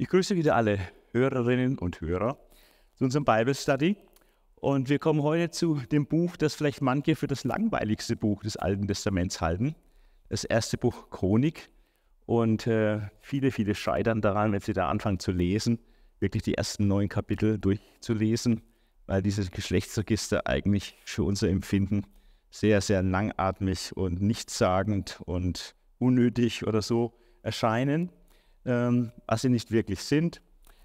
Ich grüße wieder alle Hörerinnen und Hörer zu unserem Bible Study. Und wir kommen heute zu dem Buch, das vielleicht manche für das langweiligste Buch des Alten Testaments halten. Das erste Buch Chronik. Und äh, viele, viele scheitern daran, wenn sie da anfangen zu lesen, wirklich die ersten neun Kapitel durchzulesen, weil dieses Geschlechtsregister eigentlich für unser Empfinden sehr, sehr langatmig und nichtssagend und unnötig oder so erscheinen was sie nicht wirklich sind.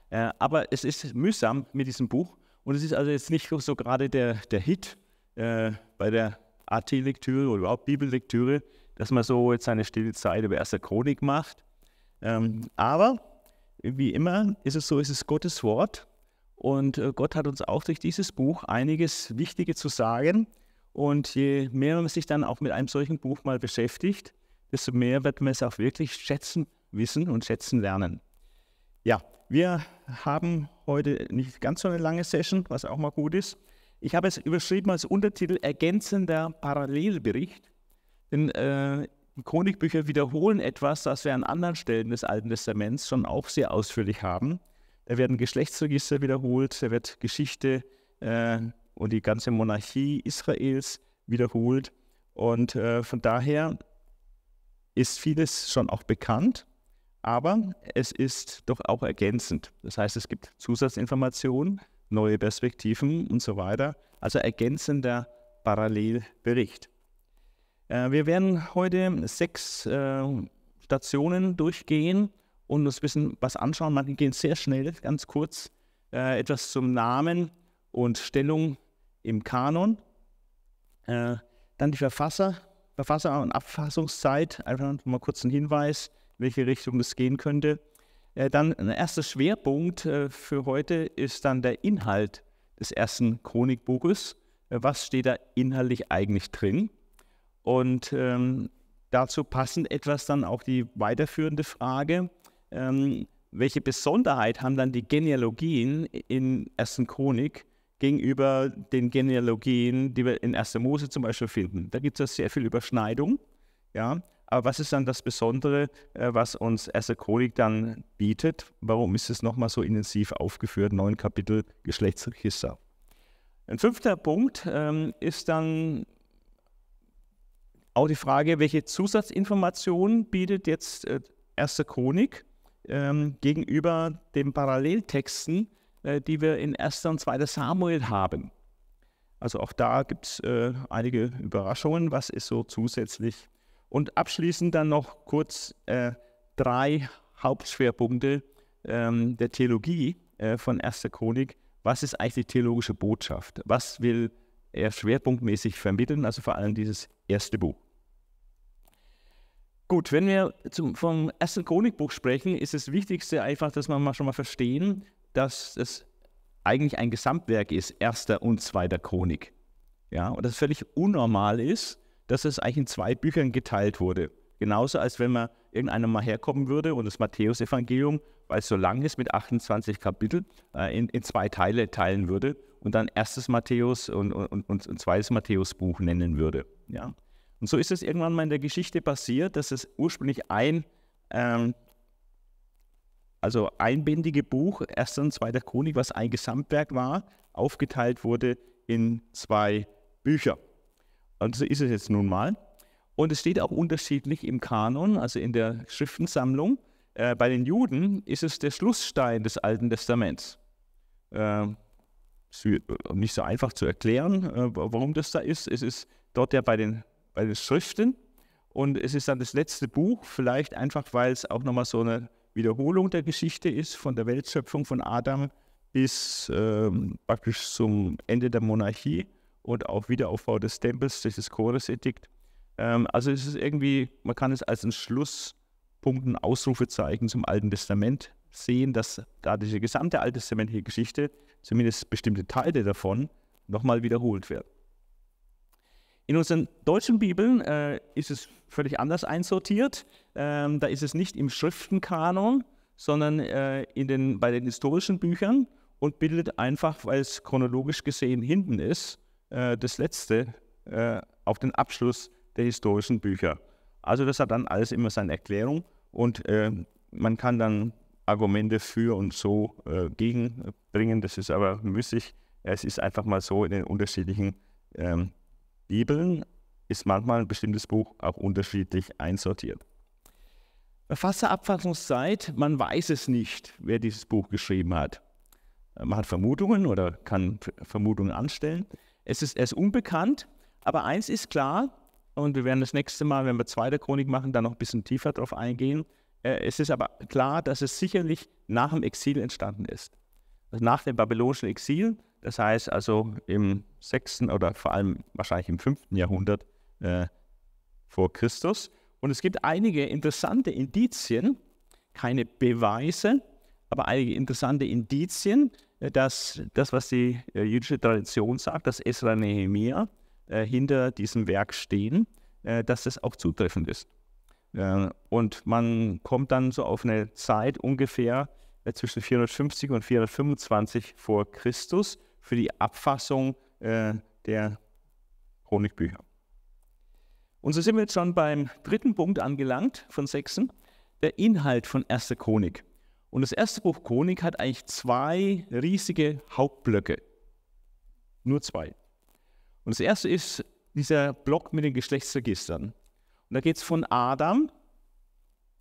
Äh, aber es ist mühsam mit diesem Buch und es ist also jetzt nicht so gerade der, der Hit äh, bei der AT-Lektüre oder überhaupt Bibellektüre, dass man so jetzt seine stille Zeit über erste Chronik macht. Ähm, aber wie immer ist es so, es ist Gottes Wort und äh, Gott hat uns auch durch dieses Buch einiges Wichtige zu sagen. Und je mehr man sich dann auch mit einem solchen Buch mal beschäftigt, desto mehr wird man es auch wirklich schätzen wissen und schätzen lernen. Ja, wir haben heute nicht ganz so eine lange Session, was auch mal gut ist. Ich habe es überschrieben als Untertitel Ergänzender Parallelbericht. Denn äh, Chronikbücher wiederholen etwas, das wir an anderen Stellen des Alten Testaments schon auch sehr ausführlich haben. Da werden Geschlechtsregister wiederholt, da wird Geschichte äh, und die ganze Monarchie Israels wiederholt. Und äh, von daher ist vieles schon auch bekannt aber es ist doch auch ergänzend. Das heißt, es gibt Zusatzinformationen, neue Perspektiven und so weiter. Also ergänzender Parallelbericht. Äh, wir werden heute sechs äh, Stationen durchgehen und uns ein bisschen was anschauen. Manche gehen sehr schnell, ganz kurz. Äh, etwas zum Namen und Stellung im Kanon. Äh, dann die Verfasser, Verfasser und Abfassungszeit. Einfach mal kurz einen Hinweis welche Richtung es gehen könnte. Äh, dann ein erster Schwerpunkt äh, für heute ist dann der Inhalt des ersten Chronikbuches. Äh, was steht da inhaltlich eigentlich drin? Und ähm, dazu passend etwas dann auch die weiterführende Frage, ähm, welche Besonderheit haben dann die Genealogien in ersten Chronik gegenüber den Genealogien, die wir in 1. Mose zum Beispiel finden? Da gibt es sehr viel Überschneidung. Ja, aber was ist dann das Besondere, äh, was uns Chronik dann bietet? Warum ist es nochmal so intensiv aufgeführt? Neun Kapitel Geschlechtsregister. Ein fünfter Punkt ähm, ist dann auch die Frage, welche Zusatzinformationen bietet jetzt äh, Erste Chronik ähm, gegenüber den Paralleltexten, äh, die wir in 1. und 2. Samuel haben. Also auch da gibt es äh, einige Überraschungen, was ist so zusätzlich und abschließend dann noch kurz äh, drei Hauptschwerpunkte ähm, der Theologie äh, von Erster Chronik. Was ist eigentlich die theologische Botschaft? Was will er schwerpunktmäßig vermitteln? Also vor allem dieses erste Buch. Gut, wenn wir zum, vom ersten Chronikbuch sprechen, ist das Wichtigste einfach, dass wir mal schon mal verstehen, dass es eigentlich ein Gesamtwerk ist, erster und zweiter Chronik. Ja, und das völlig unnormal ist, dass es eigentlich in zwei Büchern geteilt wurde. Genauso als wenn man irgendeiner mal herkommen würde und das Matthäusevangelium, weil es so lang ist mit 28 Kapiteln, äh, in, in, zwei Teile teilen würde und dann erstes Matthäus und, und, und, und zweites Matthäusbuch nennen würde. Ja. Und so ist es irgendwann mal in der Geschichte passiert, dass es ursprünglich ein, ähm, also einbändige Buch, erster und zweiter Chronik, was ein Gesamtwerk war, aufgeteilt wurde in zwei Bücher. Und so ist es jetzt nun mal. Und es steht auch unterschiedlich im Kanon, also in der Schriftensammlung. Äh, bei den Juden ist es der Schlussstein des Alten Testaments. Äh, nicht so einfach zu erklären, äh, warum das da ist. Es ist dort ja bei den, bei den Schriften und es ist dann das letzte Buch, vielleicht einfach, weil es auch nochmal so eine Wiederholung der Geschichte ist, von der Weltschöpfung von Adam bis ähm, praktisch zum Ende der Monarchie und auch Wiederaufbau des Tempels durch das Choresedikt. Ähm, also es ist irgendwie, man kann es als ein Schlusspunkt, ein Ausrufezeichen zum Alten Testament sehen, dass da diese gesamte alttestamentliche Geschichte, zumindest bestimmte Teile davon, nochmal wiederholt wird. In unseren deutschen Bibeln äh, ist es völlig anders einsortiert. Ähm, da ist es nicht im Schriftenkanon, sondern äh, in den, bei den historischen Büchern und bildet einfach, weil es chronologisch gesehen hinten ist, äh, das letzte äh, auf den Abschluss der historischen Bücher. Also das hat dann alles immer seine Erklärung und äh, man kann dann Argumente für und so äh, gegenbringen. Das ist aber müßig. Es ist einfach mal so in den unterschiedlichen ähm, Bibeln ist manchmal ein bestimmtes Buch auch unterschiedlich einsortiert. Verfasserabfassungszeit, man weiß es nicht, wer dieses Buch geschrieben hat. Man hat Vermutungen oder kann Vermutungen anstellen. Es ist, es ist unbekannt, aber eins ist klar, und wir werden das nächste Mal, wenn wir zweite Chronik machen, dann noch ein bisschen tiefer darauf eingehen. Äh, es ist aber klar, dass es sicherlich nach dem Exil entstanden ist. Also nach dem babylonischen Exil, das heißt also im 6. oder vor allem wahrscheinlich im 5. Jahrhundert äh, vor Christus. Und es gibt einige interessante Indizien, keine Beweise, aber einige interessante Indizien, dass das, was die äh, jüdische Tradition sagt, dass Esra und Nehemiah äh, hinter diesem Werk stehen, äh, dass das auch zutreffend ist. Äh, und man kommt dann so auf eine Zeit ungefähr äh, zwischen 450 und 425 vor Christus für die Abfassung der Chronikbücher. Und so sind wir jetzt schon beim dritten Punkt angelangt von sechsen, der Inhalt von erster Chronik. Und das erste Buch Chronik hat eigentlich zwei riesige Hauptblöcke. Nur zwei. Und das erste ist dieser Block mit den Geschlechtsregistern. Und da geht es von Adam,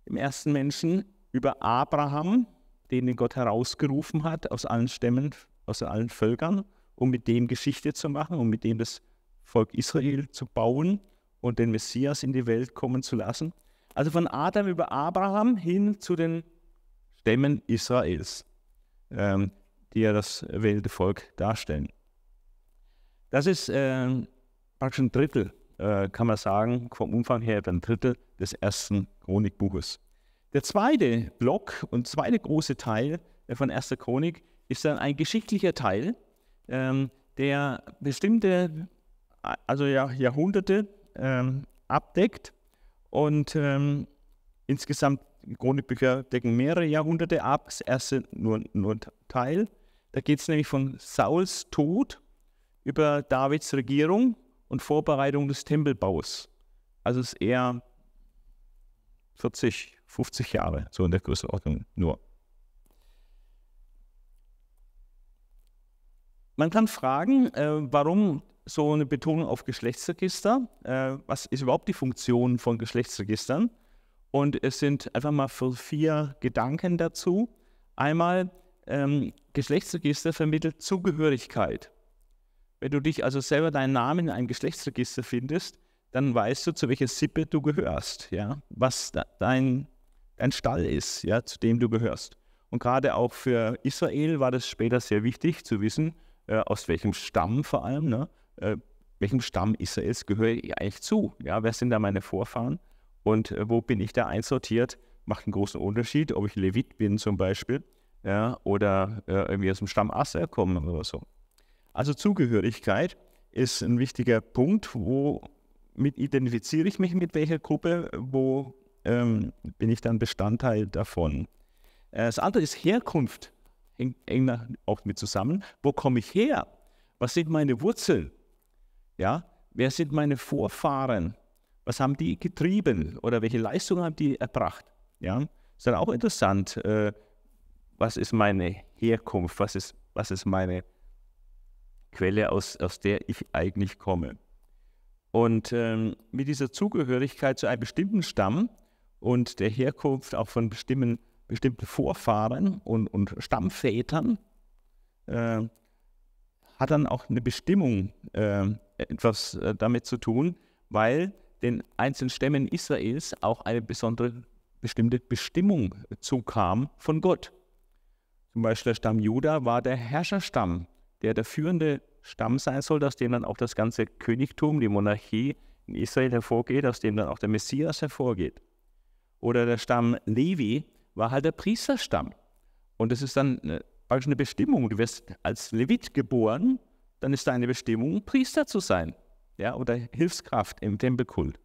dem ersten Menschen, über Abraham, den Gott herausgerufen hat aus allen Stämmen, aus allen Völkern, um mit dem Geschichte zu machen, um mit dem das Volk Israel zu bauen und den Messias in die Welt kommen zu lassen. Also von Adam über Abraham hin zu den Stämmen Israels, ähm, die ja das erwählte Volk darstellen. Das ist äh, praktisch ein Drittel, äh, kann man sagen, vom Umfang her ein Drittel des ersten Chronikbuches. Der zweite Block und zweite große Teil äh, von erster Chronik ist dann ein geschichtlicher Teil, ähm, der bestimmte, also ja, Jahrhunderte ähm, abdeckt. Und ähm, insgesamt, Chronikbücher decken mehrere Jahrhunderte ab, das erste nur, nur ein Teil. Da geht es nämlich von Sauls Tod über Davids Regierung und Vorbereitung des Tempelbaus. Also es ist eher 40, 50 Jahre, so in der Größenordnung nur. Man kann fragen, äh, warum so eine Betonung auf Geschlechtsregister. Äh, was ist überhaupt die Funktion von Geschlechtsregistern? Und es sind einfach mal vier Gedanken dazu. Einmal, ähm, Geschlechtsregister vermittelt Zugehörigkeit. Wenn du dich also selber deinen Namen in einem Geschlechtsregister findest, dann weißt du, zu welcher Sippe du gehörst, ja, was da, dein, dein Stall ist, ja, zu dem du gehörst. Und gerade auch für Israel war das später sehr wichtig zu wissen, äh, aus welchem Stamm vor allem, ne, äh, welchem Stamm Israels gehöre ich eigentlich zu? Ja, wer sind da meine Vorfahren? Und äh, wo bin ich da einsortiert? Macht einen großen Unterschied, ob ich Levit bin zum Beispiel ja, oder äh, irgendwie aus dem Stamm Aser komme oder so. Also Zugehörigkeit ist ein wichtiger Punkt, womit identifiziere ich mich mit welcher Gruppe, wo ähm, bin ich dann Bestandteil davon. Äh, das andere ist Herkunft, hängt eng auch mit zusammen. Wo komme ich her? Was sind meine Wurzeln? Ja, wer sind meine Vorfahren? Was haben die getrieben oder welche Leistungen haben die erbracht? Ja, ist dann auch interessant. Äh, was ist meine Herkunft? Was ist, was ist meine Quelle, aus, aus der ich eigentlich komme? Und ähm, mit dieser Zugehörigkeit zu einem bestimmten Stamm und der Herkunft auch von bestimmten, bestimmten Vorfahren und, und Stammvätern äh, hat dann auch eine Bestimmung äh, etwas äh, damit zu tun, weil den einzelnen Stämmen Israels auch eine besondere bestimmte Bestimmung zukam von Gott. Zum Beispiel der Stamm Juda war der Herrscherstamm, der der führende Stamm sein soll, aus dem dann auch das ganze Königtum, die Monarchie in Israel hervorgeht, aus dem dann auch der Messias hervorgeht. Oder der Stamm Levi war halt der Priesterstamm. Und das ist dann praktisch eine Bestimmung. Du wirst als Levit geboren, dann ist deine Bestimmung, Priester zu sein. Ja, oder Hilfskraft im Tempelkult.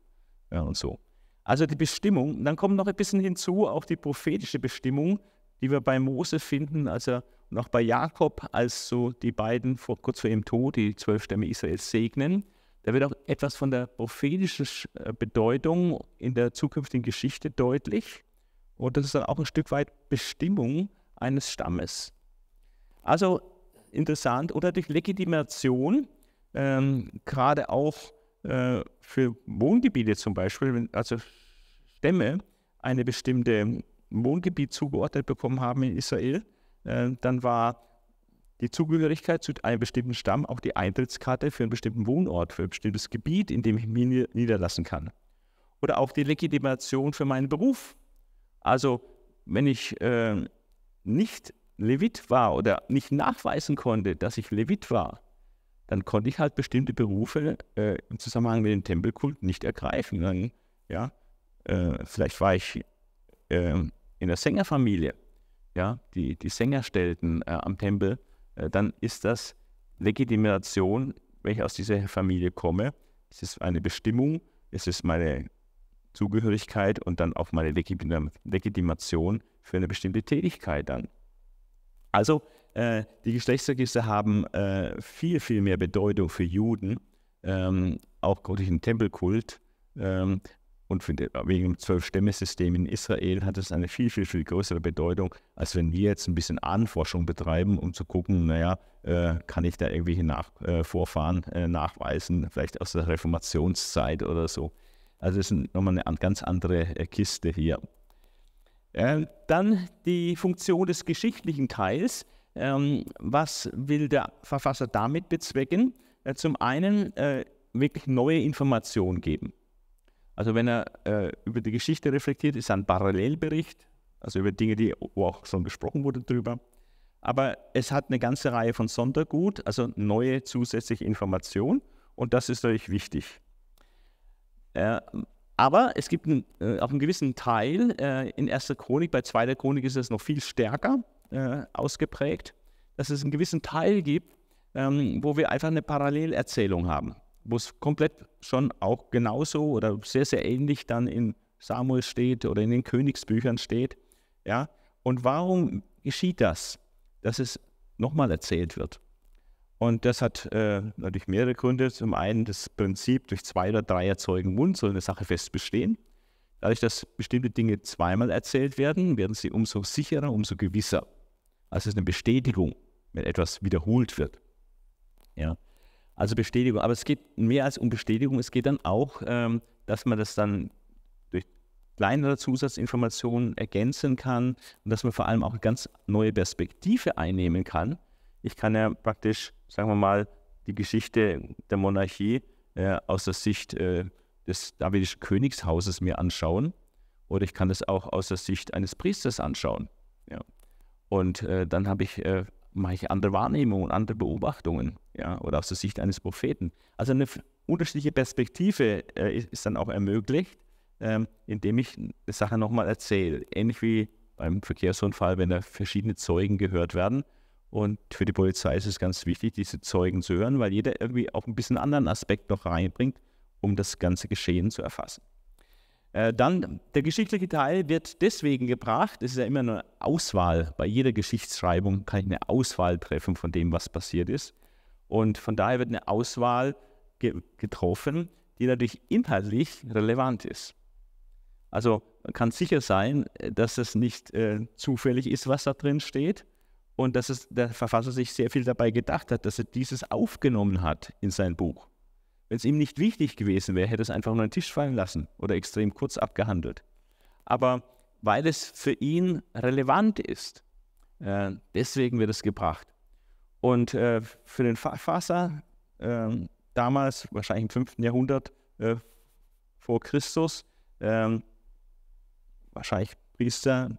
Ja, und so. Also die Bestimmung. Dann kommt noch ein bisschen hinzu, auch die prophetische Bestimmung, die wir bei Mose finden, also und auch bei Jakob, als so die beiden vor, kurz vor ihrem Tod die zwölf Stämme Israels segnen. Da wird auch etwas von der prophetischen äh, Bedeutung in der zukünftigen Geschichte deutlich. Und das ist dann auch ein Stück weit Bestimmung eines Stammes. Also interessant. Oder durch Legitimation, ähm, gerade auch äh, für Wohngebiete zum Beispiel, wenn also Stämme eine bestimmte Wohngebiet zugeordnet bekommen haben in Israel, äh, dann war die Zugehörigkeit zu einem bestimmten Stamm auch die Eintrittskarte für einen bestimmten Wohnort, für ein bestimmtes Gebiet, in dem ich mich niederlassen kann. Oder auch die Legitimation für meinen Beruf. Also wenn ich äh, nicht Levit war oder nicht nachweisen konnte, dass ich Levit war, dann konnte ich halt bestimmte Berufe äh, im Zusammenhang mit dem Tempelkult nicht ergreifen. Dann, ja, äh, vielleicht war ich äh, in der Sängerfamilie, ja, die, die Sänger stellten äh, am Tempel, äh, dann ist das Legitimation, wenn ich aus dieser Familie komme. Es ist eine Bestimmung, es ist meine Zugehörigkeit und dann auch meine Legitimation für eine bestimmte Tätigkeit dann. Also äh, die Geschlechtsregister haben äh, viel, viel mehr Bedeutung für Juden, ähm, auch durch den Tempelkult. Ähm, und die, wegen dem Zwölf-Stämme-System in Israel hat es eine viel, viel, viel größere Bedeutung, als wenn wir jetzt ein bisschen Ahnenforschung betreiben, um zu gucken, naja, äh, kann ich da irgendwelche Nach äh, Vorfahren äh, nachweisen, vielleicht aus der Reformationszeit oder so. Also das ist nochmal eine ganz andere Kiste hier. Äh, dann die Funktion des geschichtlichen Teils. Ähm, was will der Verfasser damit bezwecken? Äh, zum einen äh, wirklich neue Informationen geben. Also wenn er äh, über die Geschichte reflektiert, ist ein Parallelbericht, also über Dinge, die, wo auch schon gesprochen wurde drüber. Aber es hat eine ganze Reihe von Sondergut, also neue zusätzliche Informationen und das ist natürlich wichtig. Äh, aber es gibt einen, äh, auch einen gewissen Teil äh, in erster Chronik, bei zweiter Chronik ist es noch viel stärker äh, ausgeprägt, dass es einen gewissen Teil gibt, ähm, wo wir einfach eine Parallelerzählung haben, wo es komplett schon auch genauso oder sehr, sehr ähnlich dann in Samuel steht oder in den Königsbüchern steht. Ja? Und warum geschieht das, dass es nochmal erzählt wird? Und das hat äh, natürlich mehrere Gründe. Zum einen das Prinzip, durch zwei oder drei erzeugen Mund soll eine Sache fest bestehen. Dadurch, dass bestimmte Dinge zweimal erzählt werden, werden sie umso sicherer, umso gewisser. Also es ist eine Bestätigung, wenn etwas wiederholt wird. Ja. Also Bestätigung. Aber es geht mehr als um Bestätigung. Es geht dann auch, ähm, dass man das dann durch kleinere Zusatzinformationen ergänzen kann und dass man vor allem auch eine ganz neue Perspektive einnehmen kann ich kann ja praktisch, sagen wir mal, die Geschichte der Monarchie äh, aus der Sicht äh, des davidischen Königshauses mir anschauen oder ich kann es auch aus der Sicht eines Priesters anschauen. Ja. Und äh, dann habe ich, äh, mache ich andere Wahrnehmungen, andere Beobachtungen ja, oder aus der Sicht eines Propheten. Also eine unterschiedliche Perspektive äh, ist dann auch ermöglicht, ähm, indem ich eine Sache nochmal erzähle. Ähnlich wie beim Verkehrsunfall, wenn da verschiedene Zeugen gehört werden und für die Polizei ist es ganz wichtig, diese Zeugen zu hören, weil jeder irgendwie auch ein bisschen anderen Aspekt noch reinbringt, um das ganze Geschehen zu erfassen. Äh, dann der geschichtliche Teil wird deswegen gebracht, es ist ja immer eine Auswahl, bei jeder Geschichtsschreibung kann ich eine Auswahl treffen von dem, was passiert ist. Und von daher wird eine Auswahl ge getroffen, die natürlich inhaltlich relevant ist. Also man kann sicher sein, dass es nicht äh, zufällig ist, was da drin steht, und dass es, der Verfasser sich sehr viel dabei gedacht hat, dass er dieses aufgenommen hat in sein Buch. Wenn es ihm nicht wichtig gewesen wäre, hätte es einfach nur den Tisch fallen lassen oder extrem kurz abgehandelt. Aber weil es für ihn relevant ist, äh, deswegen wird es gebracht. Und äh, für den Verfasser äh, damals, wahrscheinlich im 5. Jahrhundert äh, vor Christus, ähm, wahrscheinlich Priester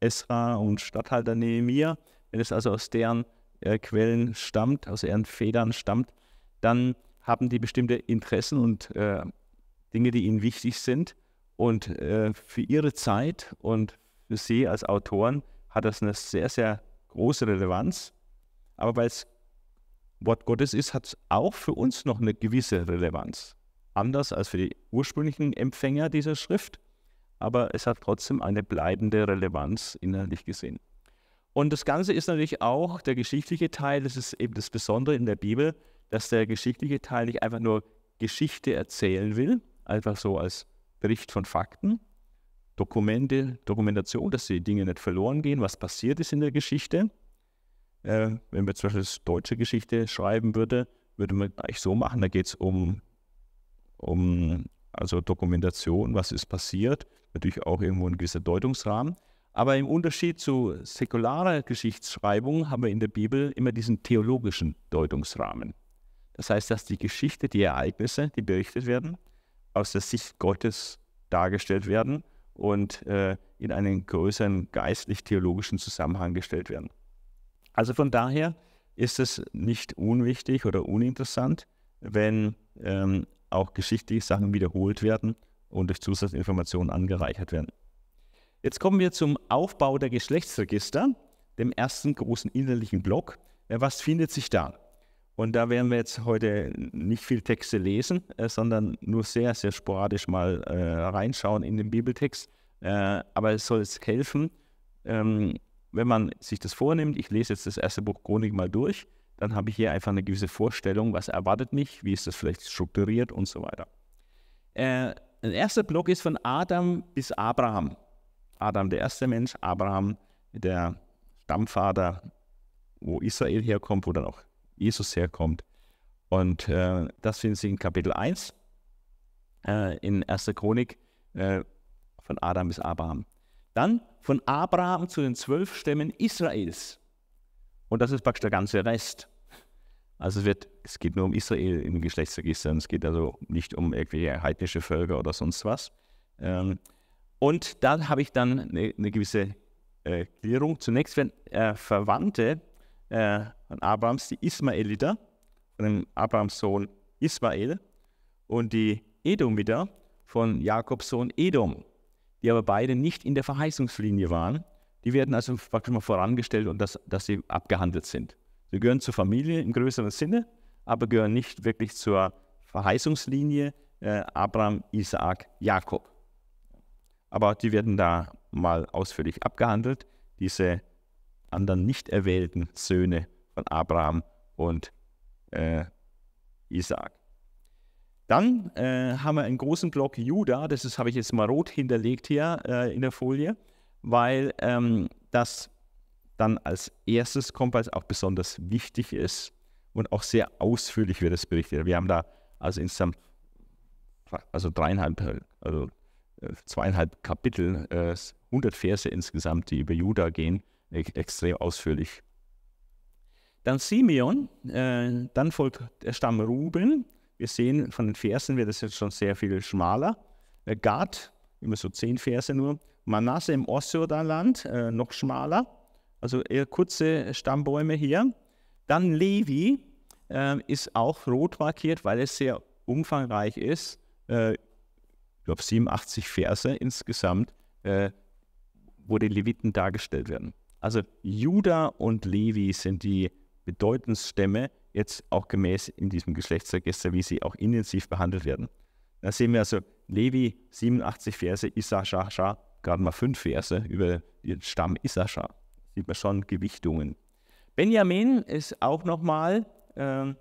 Esra und Statthalter Nehemiah, wenn es also aus deren äh, Quellen stammt, aus ihren Federn stammt, dann haben die bestimmte Interessen und äh, Dinge, die ihnen wichtig sind. Und äh, für ihre Zeit und für sie als Autoren hat das eine sehr, sehr große Relevanz. Aber weil es Wort Gottes ist, hat es auch für uns noch eine gewisse Relevanz. Anders als für die ursprünglichen Empfänger dieser Schrift, aber es hat trotzdem eine bleibende Relevanz innerlich gesehen. Und das Ganze ist natürlich auch der geschichtliche Teil, das ist eben das Besondere in der Bibel, dass der geschichtliche Teil nicht einfach nur Geschichte erzählen will, einfach so als Bericht von Fakten, Dokumente, Dokumentation, dass die Dinge nicht verloren gehen, was passiert ist in der Geschichte. Äh, wenn wir zum Beispiel deutsche Geschichte schreiben würde, würde man eigentlich so machen, da geht es um, um also Dokumentation, was ist passiert, natürlich auch irgendwo ein gewisser Deutungsrahmen. Aber im Unterschied zu säkularer Geschichtsschreibung haben wir in der Bibel immer diesen theologischen Deutungsrahmen. Das heißt, dass die Geschichte, die Ereignisse, die berichtet werden, aus der Sicht Gottes dargestellt werden und äh, in einen größeren geistlich-theologischen Zusammenhang gestellt werden. Also von daher ist es nicht unwichtig oder uninteressant, wenn ähm, auch geschichtliche Sachen wiederholt werden und durch Zusatzinformationen angereichert werden. Jetzt kommen wir zum Aufbau der Geschlechtsregister, dem ersten großen innerlichen Block. Was findet sich da? Und da werden wir jetzt heute nicht viel Texte lesen, äh, sondern nur sehr, sehr sporadisch mal äh, reinschauen in den Bibeltext. Äh, aber es soll es helfen, ähm, wenn man sich das vornimmt. Ich lese jetzt das erste Buch Chronik mal durch. Dann habe ich hier einfach eine gewisse Vorstellung, was erwartet mich, wie ist das vielleicht strukturiert und so weiter. Äh, der erste Block ist von Adam bis Abraham. Adam, der erste Mensch, Abraham, der Stammvater, wo Israel herkommt, wo dann auch Jesus herkommt. Und äh, das finden Sie in Kapitel 1 äh, in 1. Chronik äh, von Adam bis Abraham. Dann von Abraham zu den zwölf Stämmen Israels. Und das ist praktisch der ganze Rest. Also es, wird, es geht nur um Israel im Geschlechtsregister. Es geht also nicht um irgendwelche heidnische Völker oder sonst was. Ähm, und da habe ich dann eine, eine gewisse äh, Klärung. Zunächst werden äh, Verwandte äh, von Abrahams, die Ismaeliter, von dem Abrahams Sohn Ismael und die Edomiter von Jakobs Sohn Edom, die aber beide nicht in der Verheißungslinie waren. Die werden also praktisch mal vorangestellt und das, dass sie abgehandelt sind. Sie gehören zur Familie im größeren Sinne, aber gehören nicht wirklich zur Verheißungslinie äh, Abraham, Isaak, Jakob. Aber die werden da mal ausführlich abgehandelt. Diese anderen nicht erwählten Söhne von Abraham und äh, Isaac. Dann äh, haben wir einen großen Block Juda, das habe ich jetzt mal rot hinterlegt hier äh, in der Folie, weil ähm, das dann als erstes kommt, weil es auch besonders wichtig ist und auch sehr ausführlich wird es berichtet. Wir haben da also insgesamt also dreieinhalb, also äh, zweieinhalb Kapitel, 100 äh, Verse insgesamt, die über Juda gehen extrem ausführlich. Dann Simeon, äh, dann folgt der Stamm Ruben. Wir sehen von den Versen wird es jetzt schon sehr viel schmaler. Äh, Gad, immer so zehn Verse nur. Manasse im Ostjordanland, äh, noch schmaler. Also eher kurze Stammbäume hier. Dann Levi äh, ist auch rot markiert, weil es sehr umfangreich ist. Äh, ich glaube 87 Verse insgesamt, äh, wo die Leviten dargestellt werden. Also Juda und Levi sind die Bedeutungsstämme, jetzt auch gemäß in diesem Geschlechtsregister, wie sie auch intensiv behandelt werden. Da sehen wir also Levi 87 Verse, Issachar gerade mal 5 Verse über den Stamm Issachar. Sieht man schon Gewichtungen. Benjamin ist auch nochmal, äh,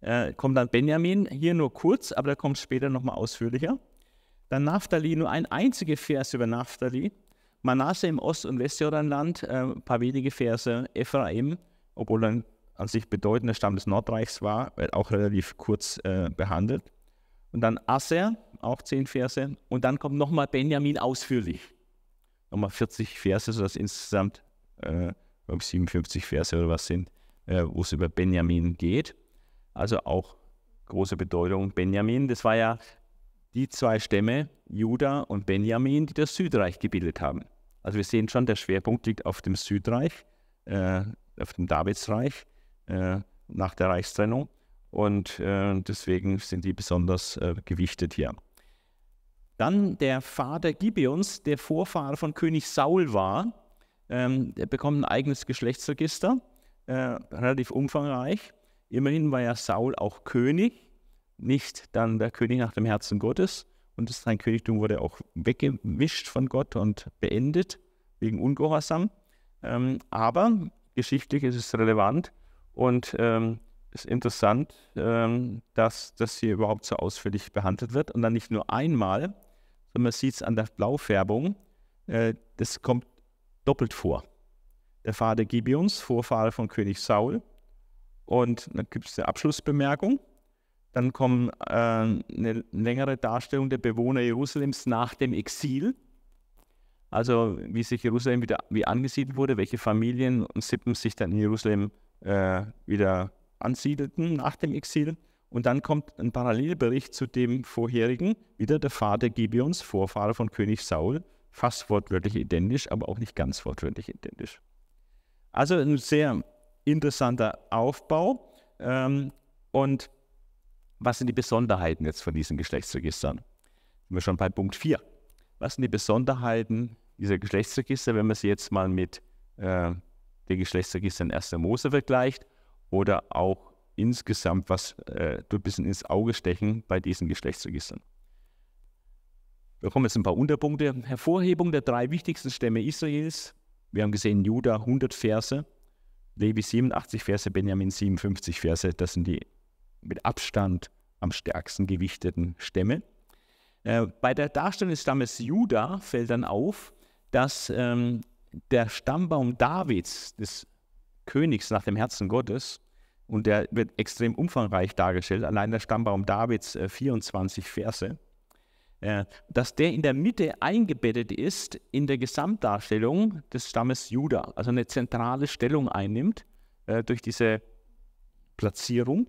äh, kommt dann Benjamin, hier nur kurz, aber da kommt später nochmal ausführlicher. Dann Naphtali, nur ein einziger Vers über Naphtali. Manasse im Ost- und Westjordanland, äh, ein paar wenige Verse. Ephraim, obwohl er an sich bedeutender Stamm des Nordreichs war, auch relativ kurz äh, behandelt. Und dann Asser, auch zehn Verse. Und dann kommt nochmal Benjamin ausführlich. Nochmal 40 Verse, sodass insgesamt äh, 57 Verse oder was sind, äh, wo es über Benjamin geht. Also auch große Bedeutung Benjamin. Das war ja die zwei Stämme, Juda und Benjamin, die das Südreich gebildet haben. Also wir sehen schon, der Schwerpunkt liegt auf dem Südreich, äh, auf dem Davidsreich äh, nach der Reichstrennung. Und äh, deswegen sind die besonders äh, gewichtet hier. Dann der Vater Gibeons, der Vorfahre von König Saul war. Ähm, der bekommt ein eigenes Geschlechtsregister, äh, relativ umfangreich. Immerhin war ja Saul auch König, nicht dann der König nach dem Herzen Gottes. Und sein Königtum wurde auch weggewischt von Gott und beendet wegen Ungehorsam. Ähm, aber geschichtlich ist es relevant und ähm, ist interessant, ähm, dass das hier überhaupt so ausführlich behandelt wird und dann nicht nur einmal, und man sieht es an der Blaufärbung, äh, das kommt doppelt vor. Der Vater Gibeons, Vorfahre von König Saul. Und dann gibt es eine Abschlussbemerkung. Dann kommt äh, eine längere Darstellung der Bewohner Jerusalems nach dem Exil. Also wie sich Jerusalem wieder wie angesiedelt wurde, welche Familien und Sippen sich dann in Jerusalem äh, wieder ansiedelten nach dem Exil. Und dann kommt ein Parallelbericht zu dem vorherigen, wieder der Vater Gibeons, Vorfahre von König Saul, fast wortwörtlich identisch, aber auch nicht ganz wortwörtlich identisch. Also ein sehr interessanter Aufbau. Ähm, und was sind die Besonderheiten jetzt von diesen Geschlechtsregistern? Sind wir schon bei Punkt 4. Was sind die Besonderheiten dieser Geschlechtsregister, wenn man sie jetzt mal mit äh, den Geschlechtsregistern 1. Mose vergleicht oder auch insgesamt, was äh, ein bisschen ins Auge stechen bei diesen Geschlechtsregistern. Wir kommen jetzt ein paar Unterpunkte. Hervorhebung der drei wichtigsten Stämme Israels. Wir haben gesehen, Juda 100 Verse, Levi 87 Verse, Benjamin 57 Verse. Das sind die mit Abstand am stärksten gewichteten Stämme. Äh, bei der Darstellung des Stammes Juda fällt dann auf, dass ähm, der Stammbaum Davids, des Königs nach dem Herzen Gottes, und der wird extrem umfangreich dargestellt, allein der Stammbaum Davids äh, 24 Verse, äh, dass der in der Mitte eingebettet ist in der Gesamtdarstellung des Stammes Juda, also eine zentrale Stellung einnimmt äh, durch diese Platzierung.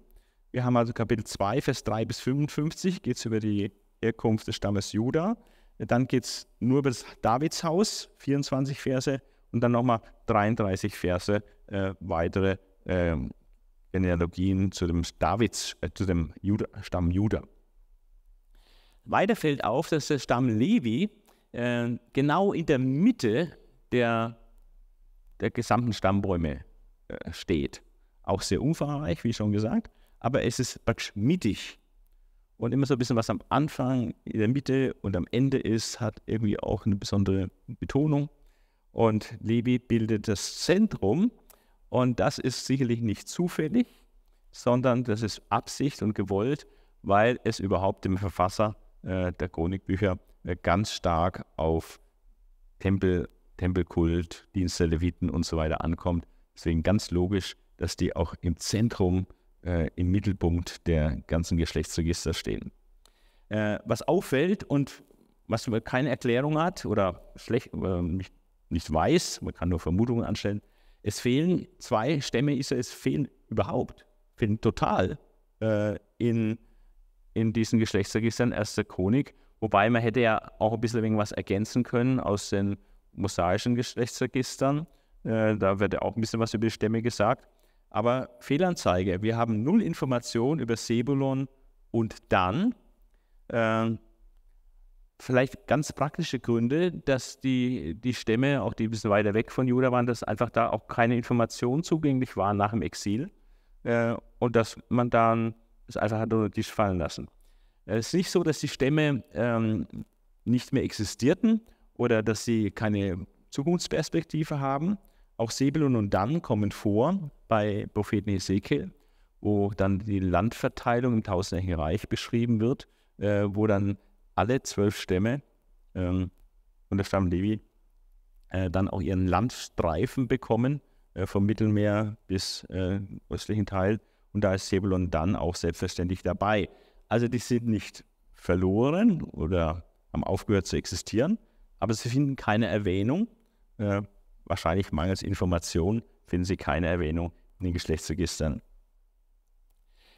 Wir haben also Kapitel 2, Vers 3 bis 55, geht es über die Herkunft des Stammes Juda. Dann geht es nur über das Davidshaus, 24 Verse, und dann nochmal 33 Verse äh, weitere äh, Genealogien zu dem Davids, äh, zu dem Juda, Stamm Juda. Weiter fällt auf, dass der Stamm Levi äh, genau in der Mitte der, der gesamten Stammbäume äh, steht. Auch sehr umfangreich, wie schon gesagt, aber es ist praktisch mittig. Und immer so ein bisschen, was am Anfang, in der Mitte und am Ende ist, hat irgendwie auch eine besondere Betonung. Und Levi bildet das Zentrum. Und das ist sicherlich nicht zufällig, sondern das ist Absicht und gewollt, weil es überhaupt dem Verfasser äh, der Chronikbücher äh, ganz stark auf Tempel, Tempelkult, Dienst der Leviten und so weiter ankommt. Deswegen ganz logisch, dass die auch im Zentrum, äh, im Mittelpunkt der ganzen Geschlechtsregister stehen. Äh, was auffällt und was man keine Erklärung hat oder schlecht, nicht, nicht weiß, man kann nur Vermutungen anstellen, es fehlen zwei Stämme Israels, fehlen überhaupt, fehlen total äh, in in diesen Geschlechtsregistern erster Chronik. Wobei man hätte ja auch ein bisschen irgendwas ergänzen können aus den mosaischen Geschlechtsregistern. Äh, da wird ja auch ein bisschen was über die Stämme gesagt. Aber Fehlanzeige, wir haben null Information über Sebulon und dann äh, vielleicht ganz praktische Gründe, dass die, die Stämme, auch die ein bisschen weiter weg von Juda waren, dass einfach da auch keine Informationen zugänglich waren nach dem Exil äh, und dass man dann es einfach hat unter den Tisch fallen lassen. Es ist nicht so, dass die Stämme ähm, nicht mehr existierten oder dass sie keine Zukunftsperspektive haben. Auch Sebulon und Dan kommen vor bei Propheten Ezekiel, wo dann die Landverteilung im tausendjährigen Reich beschrieben wird, äh, wo dann alle zwölf Stämme ähm, und der Stamm Levi äh, dann auch ihren Landstreifen bekommen, äh, vom Mittelmeer bis äh, östlichen Teil und da ist Sebulon dann auch selbstverständlich dabei. Also die sind nicht verloren oder haben aufgehört zu existieren, aber sie finden keine Erwähnung. Wahrscheinlich mangels Information finden sie keine Erwähnung in den Geschlechtsregistern.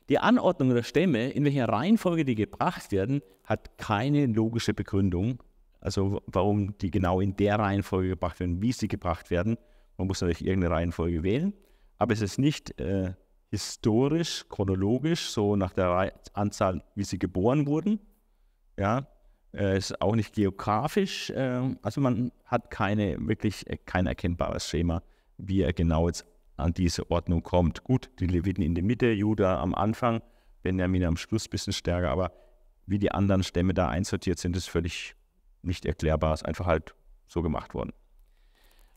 Die Anordnung der Stämme, in welcher Reihenfolge die gebracht werden, hat keine logische Begründung. Also warum die genau in der Reihenfolge gebracht werden, wie sie gebracht werden. Man muss natürlich irgendeine Reihenfolge wählen, aber es ist nicht äh, historisch, chronologisch, so nach der Anzahl, wie sie geboren wurden. Ja, äh, ist auch nicht geografisch. Äh, also man hat keine wirklich äh, kein erkennbares Schema, wie er genau jetzt an diese Ordnung kommt. Gut, die Leviten in der Mitte, Juda am Anfang, Benjamin am Schluss ein bisschen stärker, aber wie die anderen Stämme da einsortiert sind, ist völlig nicht erklärbar, ist einfach halt so gemacht worden.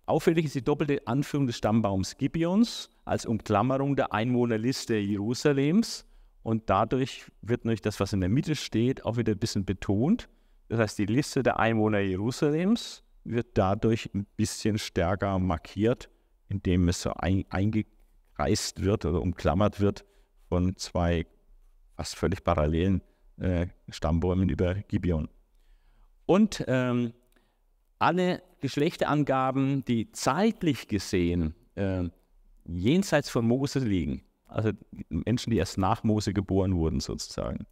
Auffällig ist die doppelte Anführung des Stammbaums Gibeons als Umklammerung der Einwohnerliste Jerusalems. Und dadurch wird natürlich das, was in der Mitte steht, auch wieder ein bisschen betont. Das heißt, die Liste der Einwohner Jerusalems wird dadurch ein bisschen stärker markiert, indem es so ein, eingekreist wird oder umklammert wird von zwei fast völlig parallelen äh, Stammbäumen über Gibeon. Und ähm, alle Geschlechterangaben, die zeitlich gesehen äh, jenseits von Mose liegen, also Menschen, die erst nach Mose geboren wurden sozusagen,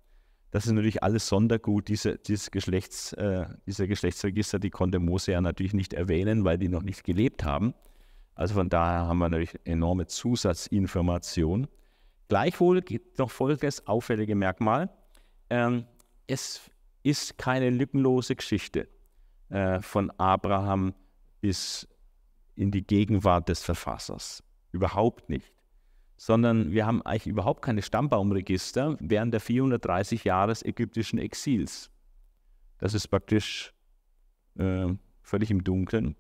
das ist natürlich alles Sondergut, diese, dieses Geschlechts, äh, dieser Geschlechtsregister, die konnte Mose ja natürlich nicht erwähnen, weil die noch nicht gelebt haben. Also von daher haben wir natürlich enorme Zusatzinformationen. Gleichwohl gibt noch folgendes auffällige Merkmal. Ähm, es ist keine lückenlose Geschichte äh, von Abraham bis in die Gegenwart des Verfassers. Überhaupt nicht sondern wir haben eigentlich überhaupt keine Stammbaumregister während der 430 Jahre des ägyptischen Exils. Das ist praktisch äh, völlig im Dunkeln.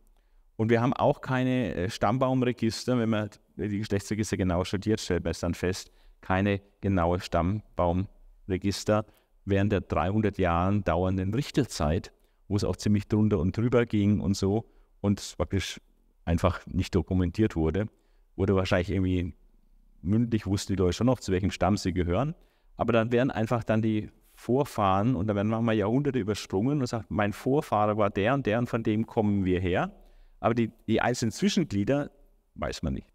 Und wir haben auch keine äh, Stammbaumregister, wenn man die Geschlechtsregister genau studiert, stellt man es dann fest, keine genaue Stammbaumregister während der 300 Jahren dauernden Richterzeit, wo es auch ziemlich drunter und drüber ging und so und praktisch einfach nicht dokumentiert wurde, wurde wahrscheinlich irgendwie mündlich wussten die Leute schon noch, zu welchem Stamm sie gehören. Aber dann werden einfach dann die Vorfahren, und da werden manchmal Jahrhunderte übersprungen und sagt, mein Vorfahre war der und der und von dem kommen wir her. Aber die, die einzelnen Zwischenglieder weiß man nicht.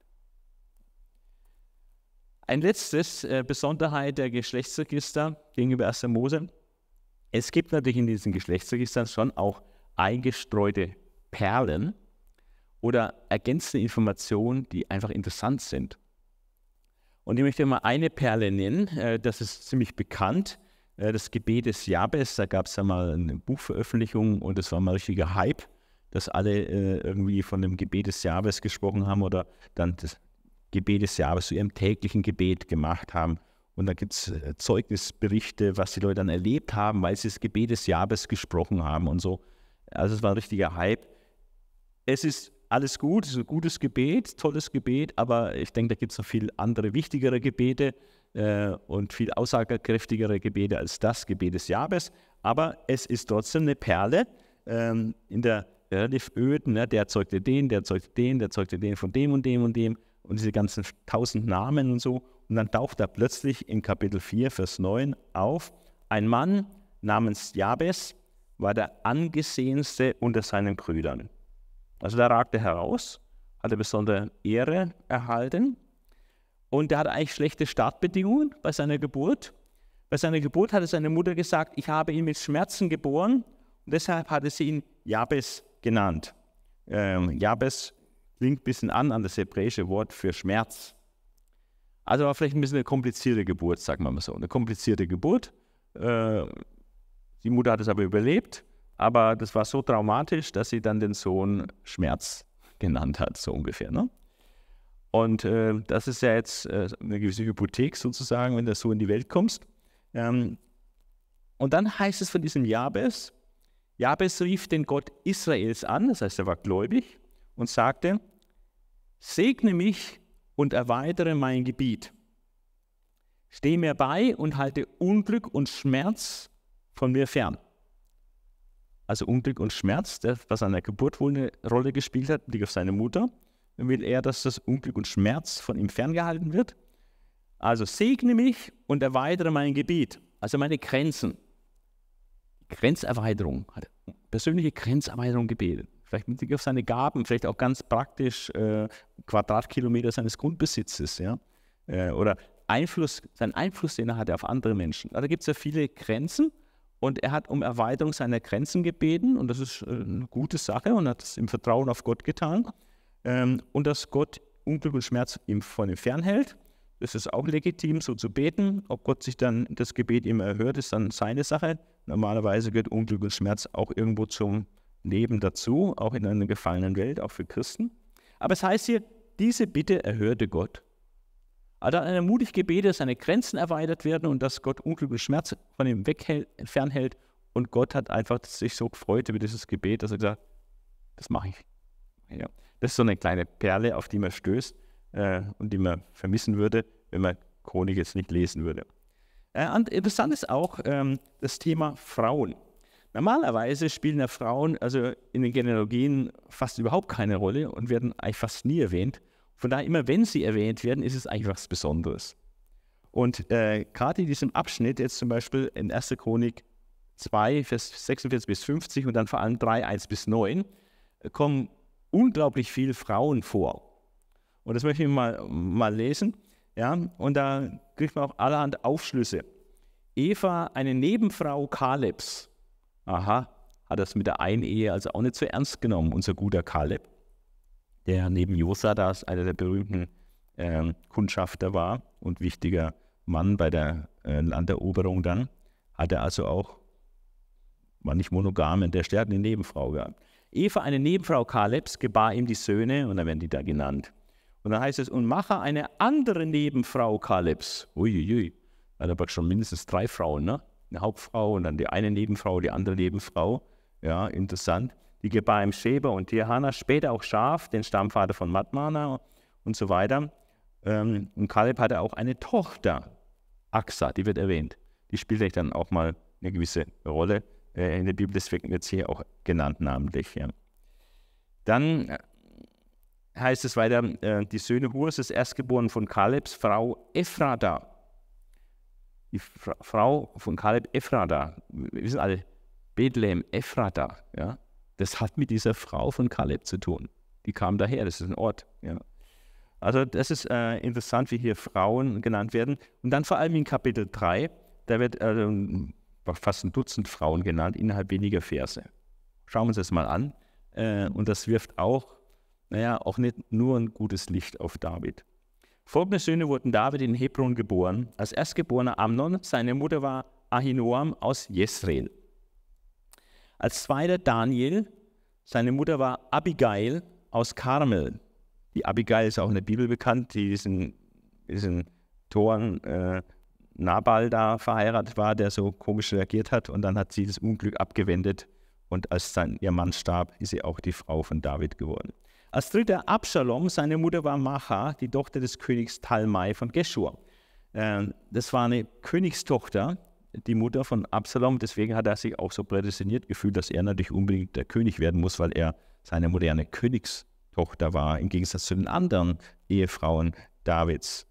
Ein letztes äh, Besonderheit der Geschlechtsregister gegenüber 1. Mose. Es gibt natürlich in diesen Geschlechtsregistern schon auch eingestreute Perlen oder ergänzende Informationen, die einfach interessant sind. Und ich möchte mal eine Perle nennen, äh, das ist ziemlich bekannt, äh, das Gebet des Jabes. Da gab es ja mal eine Buchveröffentlichung und das war mal ein richtiger Hype, dass alle äh, irgendwie von dem Gebet des Jabes gesprochen haben oder dann das Gebet des Jabes zu ihrem täglichen Gebet gemacht haben. Und da gibt es Zeugnisberichte, was die Leute dann erlebt haben, weil sie das Gebet des Jabes gesprochen haben und so. Also es war ein richtiger Hype. Es ist alles gut, ist ein gutes Gebet, tolles Gebet, aber ich denke, da gibt es noch viel andere, wichtigere Gebete äh, und viel aussagekräftigere Gebete als das Gebet des Jabes. Aber es ist trotzdem eine Perle ähm, in der relativ öden, ne? der zeugte den, der zeugte den, der zeugte den von dem und dem und dem und diese ganzen tausend Namen und so. Und dann taucht da plötzlich in Kapitel 4, Vers 9 auf, ein Mann namens Jabes war der angesehenste unter seinen Brüdern. Also da ragte heraus, hatte besondere Ehre erhalten und er hatte eigentlich schlechte Startbedingungen bei seiner Geburt. Bei seiner Geburt hatte seine Mutter gesagt, ich habe ihn mit Schmerzen geboren und deshalb hatte sie ihn Jabes genannt. Ähm, Jabes klingt ein bisschen an an das hebräische Wort für Schmerz. Also war vielleicht ein bisschen eine komplizierte Geburt, sagen wir mal so. Eine komplizierte Geburt. Äh, die Mutter hat es aber überlebt aber das war so traumatisch, dass sie dann den Sohn Schmerz genannt hat, so ungefähr. Ne? Und äh, das ist ja jetzt äh, eine gewisse Hypothek sozusagen, wenn du so in die Welt kommst. Ähm, und dann heißt es von diesem Jabes, Jabes rief den Gott Israels an, das heißt, er war gläubig, und sagte, segne mich und erweitere mein Gebiet. Steh mir bei und halte Unglück und Schmerz von mir fern also Unglück und Schmerz, der bei seiner Geburt wohl eine Rolle gespielt hat, liegt auf seine Mutter. Dann will er, dass das Unglück und Schmerz von ihm ferngehalten wird. Also segne mich und erweitere mein Gebiet, also meine Grenzen. Grenzerweiterung, hat persönliche Grenzerweiterung gebetet. Vielleicht mit Blick auf seine Gaben, vielleicht auch ganz praktisch äh, Quadratkilometer seines Grundbesitzes, ja. Äh, oder Einfluss, sein Einfluss, den er hatte auf andere Menschen. Also da gibt es ja viele Grenzen und er hat um Erweiterung seiner Grenzen gebeten und das ist äh, eine gute Sache und hat es im Vertrauen auf Gott getan. Ähm, und dass Gott Unglück und Schmerz ihm von ihm fernhält. Das ist auch legitim, so zu beten. Ob Gott sich dann das Gebet ihm erhört, ist dann seine Sache. Normalerweise gehört Unglück und Schmerz auch irgendwo zum Leben dazu, auch in einer gefallenen Welt, auch für Christen. Aber es heißt hier, diese Bitte erhörte Gott. Also hat er mutig gebetet, dass seine Grenzen erweitert werden und dass Gott Unglück und Schmerz von ihm weghält, fernhält. Und Gott hat einfach sich so gefreut über dieses Gebet, dass er gesagt das mache ich. Ja. Das ist so eine kleine Perle, auf die man stößt äh, und die man vermissen würde, wenn man Chronik jetzt nicht lesen würde. Äh, interessant ist auch ähm, das Thema Frauen. Normalerweise spielen ja Frauen also in den Genealogien fast überhaupt keine Rolle und werden eigentlich fast nie erwähnt. Von daher, immer wenn sie erwähnt werden, ist es eigentlich was Besonderes. Und äh, gerade in diesem Abschnitt, jetzt zum Beispiel in 1. Chronik 2, Vers 46 bis 50 und dann vor allem 3, 1 bis 9, äh, kommen unglaublich viele Frauen vor. Und das möchte ich mal, mal lesen. Ja? Und da kriegt man auch allerhand Aufschlüsse. Eva, eine Nebenfrau Kalebs. Aha, hat das mit der Einehe also auch nicht so ernst genommen, unser guter Kaleb, der neben Josadas einer der berühmten äh, Kundschafter war und wichtiger Mann bei der äh, Landeroberung dann, hat er also auch, war nicht monogam, der hat eine Nebenfrau gehabt. Eva, eine Nebenfrau Kalebs, gebar ihm die Söhne und dann werden die da genannt. Und dann heißt es, und mache eine andere Nebenfrau Kalebs. Uiuiui, hat aber schon mindestens drei Frauen, ne? Eine Hauptfrau und dann die eine Nebenfrau, die andere Nebenfrau. Ja, interessant. Die gebar ihm Sheba und Tirhana, später auch Schaf, den Stammvater von Matmana und so weiter. Ähm, und Kaleb hatte auch eine Tochter, Axa, die wird erwähnt. Die spielt vielleicht dann auch mal eine gewisse Rolle äh, in der Bibel, deswegen wird sie hier auch genannt namentlich. Ja. Dann äh, heißt es weiter, äh, die Söhne Hurs ist erstgeboren von Kalebs Frau Ephrata. Die Fra Frau von Kaleb Ephrata, wir wissen alle, Bethlehem, Ephrata, ja, das hat mit dieser Frau von Kaleb zu tun. Die kam daher, das ist ein Ort. Ja. Also das ist äh, interessant, wie hier Frauen genannt werden. Und dann vor allem in Kapitel 3, da wird äh, fast ein Dutzend Frauen genannt innerhalb weniger Verse. Schauen wir uns das mal an. Äh, und das wirft auch, naja, auch nicht nur ein gutes Licht auf David. Folgende Söhne wurden David in Hebron geboren. Als erstgeborener Amnon, seine Mutter war Ahinoam aus Jesreel. Als zweiter Daniel, seine Mutter war Abigail aus Karmel. Die Abigail ist auch in der Bibel bekannt, die diesen, diesen Toren äh, Nabal da verheiratet war, der so komisch reagiert hat und dann hat sie das Unglück abgewendet und als sein, ihr Mann starb, ist sie auch die Frau von David geworden. Als dritter Absalom, seine Mutter war Macha, die Tochter des Königs Talmai von Geshur. Äh, das war eine Königstochter, die Mutter von Absalom, deswegen hat er sich auch so prädestiniert gefühlt, dass er natürlich unbedingt der König werden muss, weil er seine moderne Königstochter Tochter war, im Gegensatz zu den anderen Ehefrauen Davids.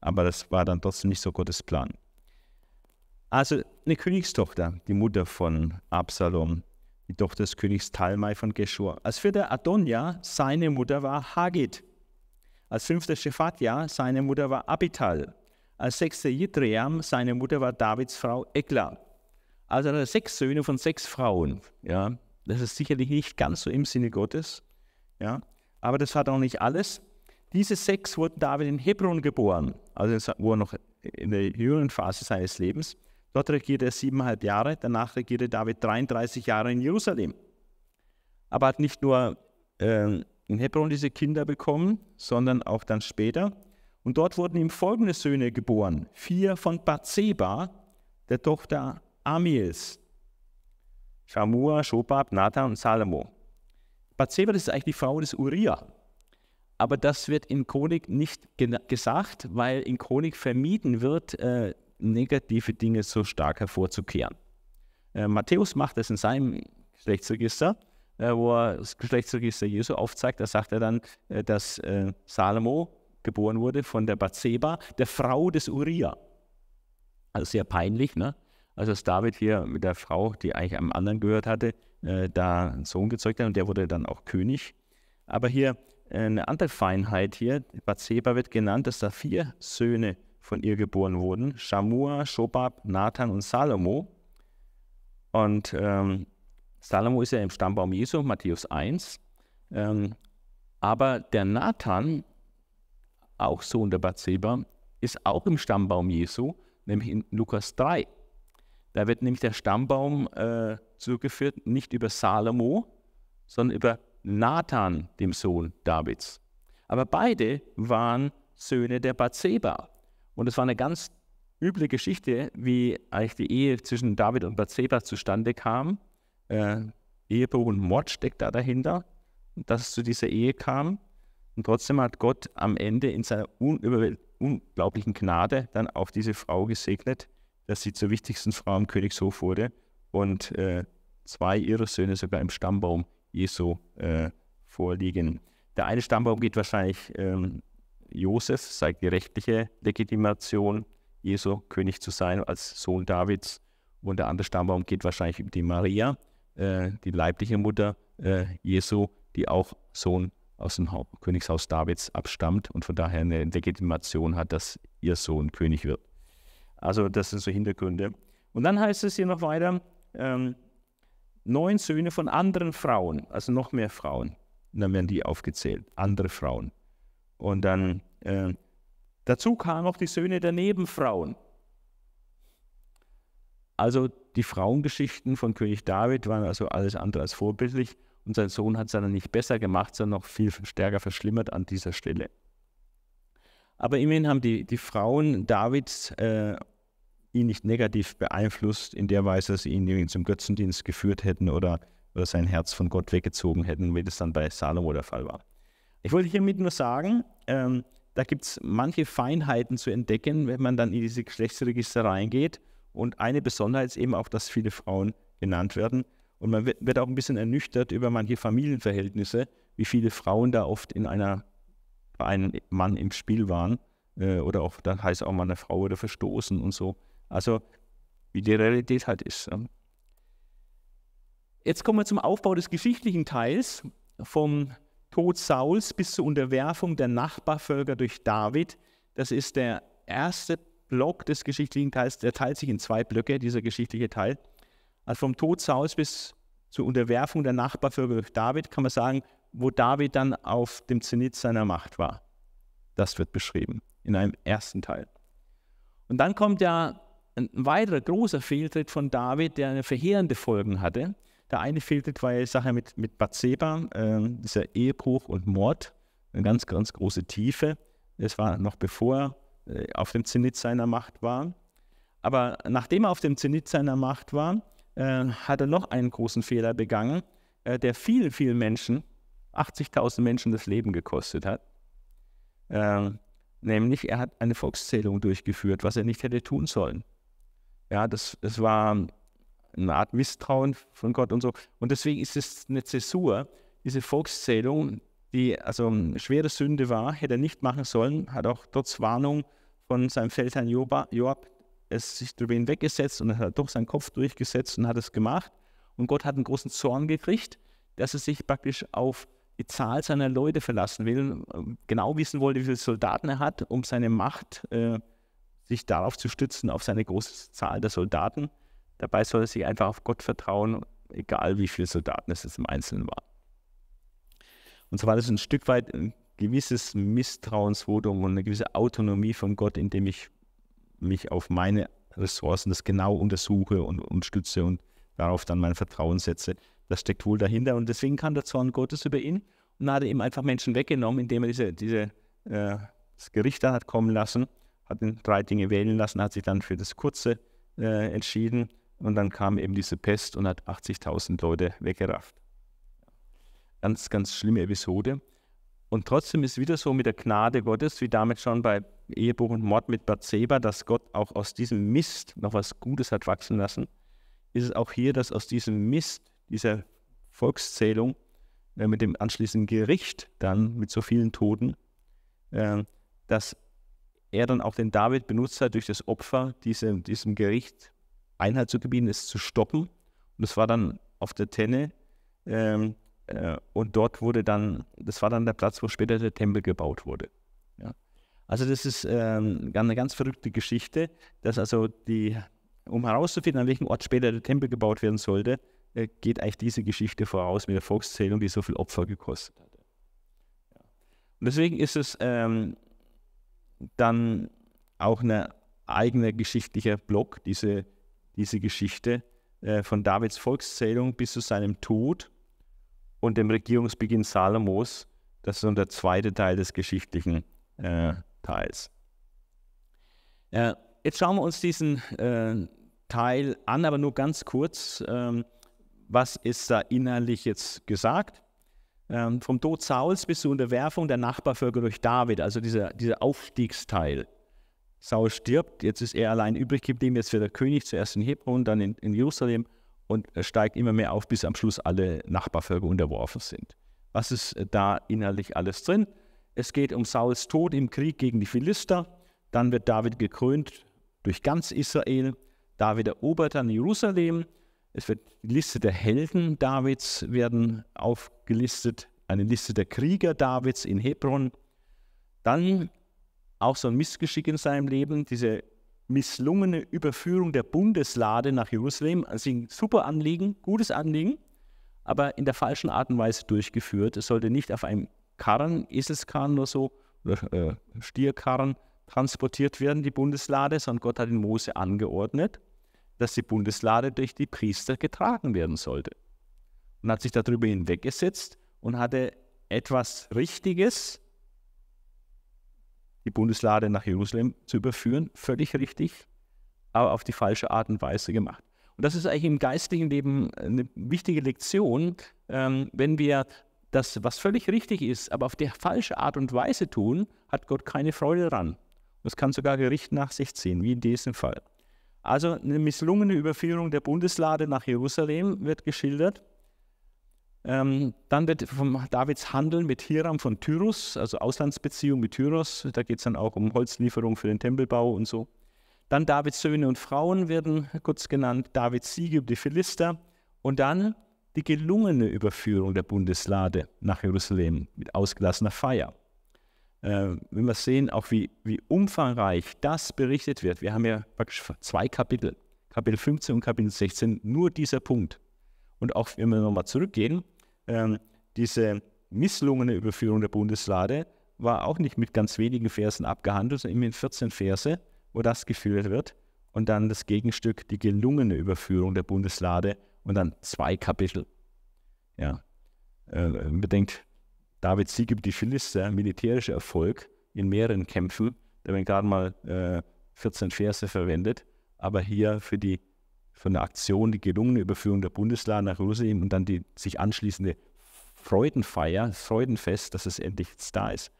Aber das war dann trotzdem nicht so Gottes Plan. Also eine Königstochter, die Mutter von Absalom, die Tochter des Königs Talmai von Geshur. Als vierter Adonja, seine Mutter war Hagit. Als fünfter Shephatja, seine Mutter war Abital. Als sechster Jitream, seine Mutter war Davids Frau Ekla. Also sechs Söhne von sechs Frauen. Ja, das ist sicherlich nicht ganz so im Sinne Gottes. Ja? Aber das war auch nicht alles. Diese sechs wurden David in Hebron geboren, also wo er noch in der jüngeren Phase seines Lebens. Dort regierte er siebeneinhalb Jahre, danach regierte David 33 Jahre in Jerusalem. Aber hat nicht nur äh, in Hebron diese Kinder bekommen, sondern auch dann später. Und dort wurden ihm folgende Söhne geboren: vier von Bathseba, der Tochter Amiels, Shamua, Shobab, Nathan und Salomo. Bathseba, das ist eigentlich die Frau des Uriah. Aber das wird in Chronik nicht gesagt, weil in Chronik vermieden wird, äh, negative Dinge so stark hervorzukehren. Äh, Matthäus macht das in seinem Geschlechtsregister, äh, wo er das Geschlechtsregister Jesu aufzeigt. Da sagt er dann, äh, dass äh, Salomo geboren wurde von der Bathseba, der Frau des Uriah. Also sehr peinlich, ne? Also dass David hier mit der Frau, die eigentlich einem anderen gehört hatte, äh, da einen Sohn gezeugt hat und der wurde dann auch König. Aber hier äh, eine andere Feinheit hier, Bathseba wird genannt, dass da vier Söhne von ihr geboren wurden, Shamua, Shobab, Nathan und Salomo. Und ähm, Salomo ist ja im Stammbaum Jesu, Matthäus 1. Ähm, aber der Nathan, auch Sohn der Bathseba, ist auch im Stammbaum Jesu, nämlich in Lukas 3. Da wird nämlich der Stammbaum äh, zugeführt, nicht über Salomo, sondern über Nathan, dem Sohn Davids. Aber beide waren Söhne der Bathseba. Und es war eine ganz üble Geschichte, wie eigentlich die Ehe zwischen David und Bathseba zustande kam. Äh, Ehebruch und Mord steckt da dahinter, dass es zu dieser Ehe kam. Und trotzdem hat Gott am Ende in seiner unglaublichen Gnade dann auch diese Frau gesegnet, dass sie zur wichtigsten Frau im Königshof wurde und äh, zwei ihrer Söhne sogar im Stammbaum Jesu äh, vorliegen. Der eine Stammbaum geht wahrscheinlich ähm, Josef, zeigt die rechtliche Legitimation, Jesu König zu sein als Sohn Davids. Und der andere Stammbaum geht wahrscheinlich über die Maria, äh, die leibliche Mutter äh, Jesu, die auch Sohn aus dem Königshaus Davids abstammt und von daher eine Legitimation hat, dass ihr Sohn König wird. Also das sind so Hintergründe. Und dann heißt es hier noch weiter, ähm, neun Söhne von anderen Frauen, also noch mehr Frauen. Und dann werden die aufgezählt, andere Frauen. Und dann äh, dazu kamen auch die Söhne der Nebenfrauen. Also die Frauengeschichten von König David waren also alles andere als vorbildlich. Und sein Sohn hat es dann nicht besser gemacht, sondern noch viel stärker verschlimmert an dieser Stelle. Aber immerhin haben die, die Frauen Davids äh, ihn nicht negativ beeinflusst, in der Weise, dass sie ihn zum Götzendienst geführt hätten oder, oder sein Herz von Gott weggezogen hätten, wie das dann bei Salomo der Fall war. Ich wollte hiermit nur sagen, ähm, da gibt es manche Feinheiten zu entdecken, wenn man dann in diese Geschlechtsregister reingeht. Und eine Besonderheit ist eben auch, dass viele Frauen genannt werden. Und man wird, wird auch ein bisschen ernüchtert über manche Familienverhältnisse, wie viele Frauen da oft in einer, einem Mann im Spiel waren. Äh, oder auch, dann heißt auch mal eine Frau oder verstoßen und so. Also wie die Realität halt ist. Jetzt kommen wir zum Aufbau des geschichtlichen Teils. Vom Tod Sauls bis zur Unterwerfung der Nachbarvölker durch David. Das ist der erste Block des geschichtlichen Teils. Der teilt sich in zwei Blöcke, dieser geschichtliche Teil. Also vom Tod Sauls bis zur Unterwerfung der Nachbarvölker durch David kann man sagen, wo David dann auf dem Zenit seiner Macht war. Das wird beschrieben in einem ersten Teil. Und dann kommt ja ein weiterer großer Fehltritt von David, der eine verheerende Folgen hatte. Der eine Fehltritt war die Sache mit, mit Bathseba, äh, dieser Ehebruch und Mord, eine ganz, ganz große Tiefe. Das war noch bevor er äh, auf dem Zenit seiner Macht war. Aber nachdem er auf dem Zenit seiner Macht war, äh, hat er noch einen großen Fehler begangen, äh, der vielen, vielen Menschen, 80.000 Menschen das Leben gekostet hat. Äh, nämlich, er hat eine Volkszählung durchgeführt, was er nicht hätte tun sollen. Ja, das, das war eine Art Misstrauen von Gott und so. Und deswegen ist es eine Zäsur, diese Volkszählung, die also eine schwere Sünde war, hätte er nicht machen sollen, hat auch trotz Warnung von seinem Feldherrn Joab es sich darüber hinweggesetzt und hat doch seinen Kopf durchgesetzt und hat es gemacht. Und Gott hat einen großen Zorn gekriegt, dass er sich praktisch auf die Zahl seiner Leute verlassen will, genau wissen wollte, wie viele Soldaten er hat, um seine Macht äh, sich darauf zu stützen, auf seine große Zahl der Soldaten. Dabei soll er sich einfach auf Gott vertrauen, egal wie viele Soldaten es im Einzelnen waren. Und so war das ein Stück weit ein gewisses Misstrauensvotum und eine gewisse Autonomie von Gott, indem ich mich auf meine Ressourcen das genau untersuche und, und stütze und darauf dann mein Vertrauen setze. Das steckt wohl dahinter und deswegen kam der Zorn Gottes über ihn und hat ihm einfach Menschen weggenommen, indem er diese, diese, äh, das Gericht dann hat kommen lassen hat ihn drei Dinge wählen lassen, hat sich dann für das Kurze äh, entschieden und dann kam eben diese Pest und hat 80.000 Leute weggerafft. Ganz, ganz schlimme Episode. Und trotzdem ist wieder so mit der Gnade Gottes, wie damit schon bei Ehebruch und Mord mit Bathseba, dass Gott auch aus diesem Mist noch was Gutes hat wachsen lassen, ist es auch hier, dass aus diesem Mist, dieser Volkszählung, äh, mit dem anschließenden Gericht dann mit so vielen Toten, äh, dass er dann auch den David benutzt hat, durch das Opfer diesem, diesem Gericht Einhalt zu gebieten, es zu stoppen. Und das war dann auf der Tenne. Ähm, äh, und dort wurde dann, das war dann der Platz, wo später der Tempel gebaut wurde. Also das ist ähm, eine ganz verrückte Geschichte, dass also die, um herauszufinden, an welchem Ort später der Tempel gebaut werden sollte, äh, geht eigentlich diese Geschichte voraus mit der Volkszählung, die so viel Opfer gekostet. Ja. Und deswegen ist es ähm, dann auch ein eigener geschichtlicher Block, diese, diese Geschichte äh, von Davids Volkszählung bis zu seinem Tod und dem Regierungsbeginn Salomos. Das ist so der zweite Teil des geschichtlichen äh, Teils. Äh, jetzt schauen wir uns diesen äh, Teil an, aber nur ganz kurz. Ähm, was ist da inhaltlich jetzt gesagt? ähm, vom Tod Sauls bis zur Unterwerfung der Nachbarvölker durch David, also dieser, dieser Aufstiegsteil. Saul stirbt, jetzt ist er allein übrig geblieben, jetzt wird er König, zuerst in Hebron, dann in, in Jerusalem und steigt immer mehr auf, bis am Schluss alle Nachbarvölker unterworfen sind. Was ist da innerlich alles drin? Es geht um Sauls Tod im Krieg gegen die Philister. Dann wird David gekrönt durch ganz Israel. David erobert dann Jerusalem. Es wird die Liste der Helden Davids werden aufgelistet, eine Liste der Krieger Davids in Hebron. Dann auch so ein Missgeschick in seinem Leben, diese misslungene Überführung der Bundeslade nach Jerusalem. Also ein super Anliegen, gutes Anliegen, aber in der falschen Art und Weise durchgeführt. Es sollte nicht auf einem Karren, Eselskarren oder so, oder äh, Stierkarren transportiert werden, die Bundeslade, sondern Gott hat in Mose angeordnet, dass die Bundeslade durch die Priester getragen werden sollte. Und hat sich darüber hinweggesetzt und hatte etwas Richtiges, die Bundeslade nach Jerusalem zu überführen, völlig richtig, aber auf die falsche Art und Weise gemacht. Und das ist eigentlich im geistlichen Leben eine wichtige Lektion, ähm, wenn wir das, was völlig richtig ist, aber auf die falsche Art und Weise tun, hat Gott keine Freude daran. Das kann sogar Gericht nach sich ziehen, wie in diesem Fall. Also eine misslungene Überführung der Bundeslade nach Jerusalem wird geschildert. Ähm, dann wird von Davids Handeln mit Hiram von Tyrus, also Auslandsbeziehung mit Tyros, da geht es dann auch um Holzlieferung für den Tempelbau und so. Dann Davids Söhne und Frauen werden kurz genannt, Davids Siege über die Philister und dann die gelungene Überführung der Bundeslade nach Jerusalem mit ausgelassener Feier. Äh, wenn wir sehen, auch wie, wie umfangreich das berichtet wird, wir haben ja praktisch zwei Kapitel, Kapitel 15 und Kapitel 16, nur dieser Punkt. Und auch wenn wir nochmal zurückgehen, ähm, diese misslungene Überführung der Bundeslade war auch nicht mit ganz wenigen Versen abgehandelt, sondern immerhin 14 Verse, wo das geführt wird. Und dann das Gegenstück, die gelungene Überführung der Bundeslade und dann zwei Kapitel. Ja. Äh, bedenkt, Davids Sieg über die Philister, militärischer Erfolg in mehreren Kämpfen, da werden gerade mal äh, 14 Verse verwendet, aber hier für die für eine Aktion, die gelungene Überführung der Bundeslade nach Jerusalem und dann die sich anschließende Freudenfeier, Freudenfest, dass es endlich da ist,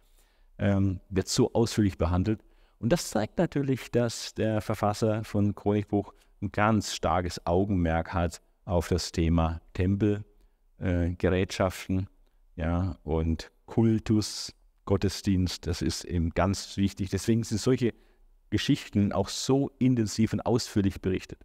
ähm, wird so ausführlich behandelt. Und das zeigt natürlich, dass der Verfasser von Chronikbuch ein ganz starkes Augenmerk hat auf das Thema Tempel, äh, ja, und Kultus, Gottesdienst. Das ist eben ganz wichtig. Deswegen sind solche Geschichten auch so intensiv und ausführlich berichtet.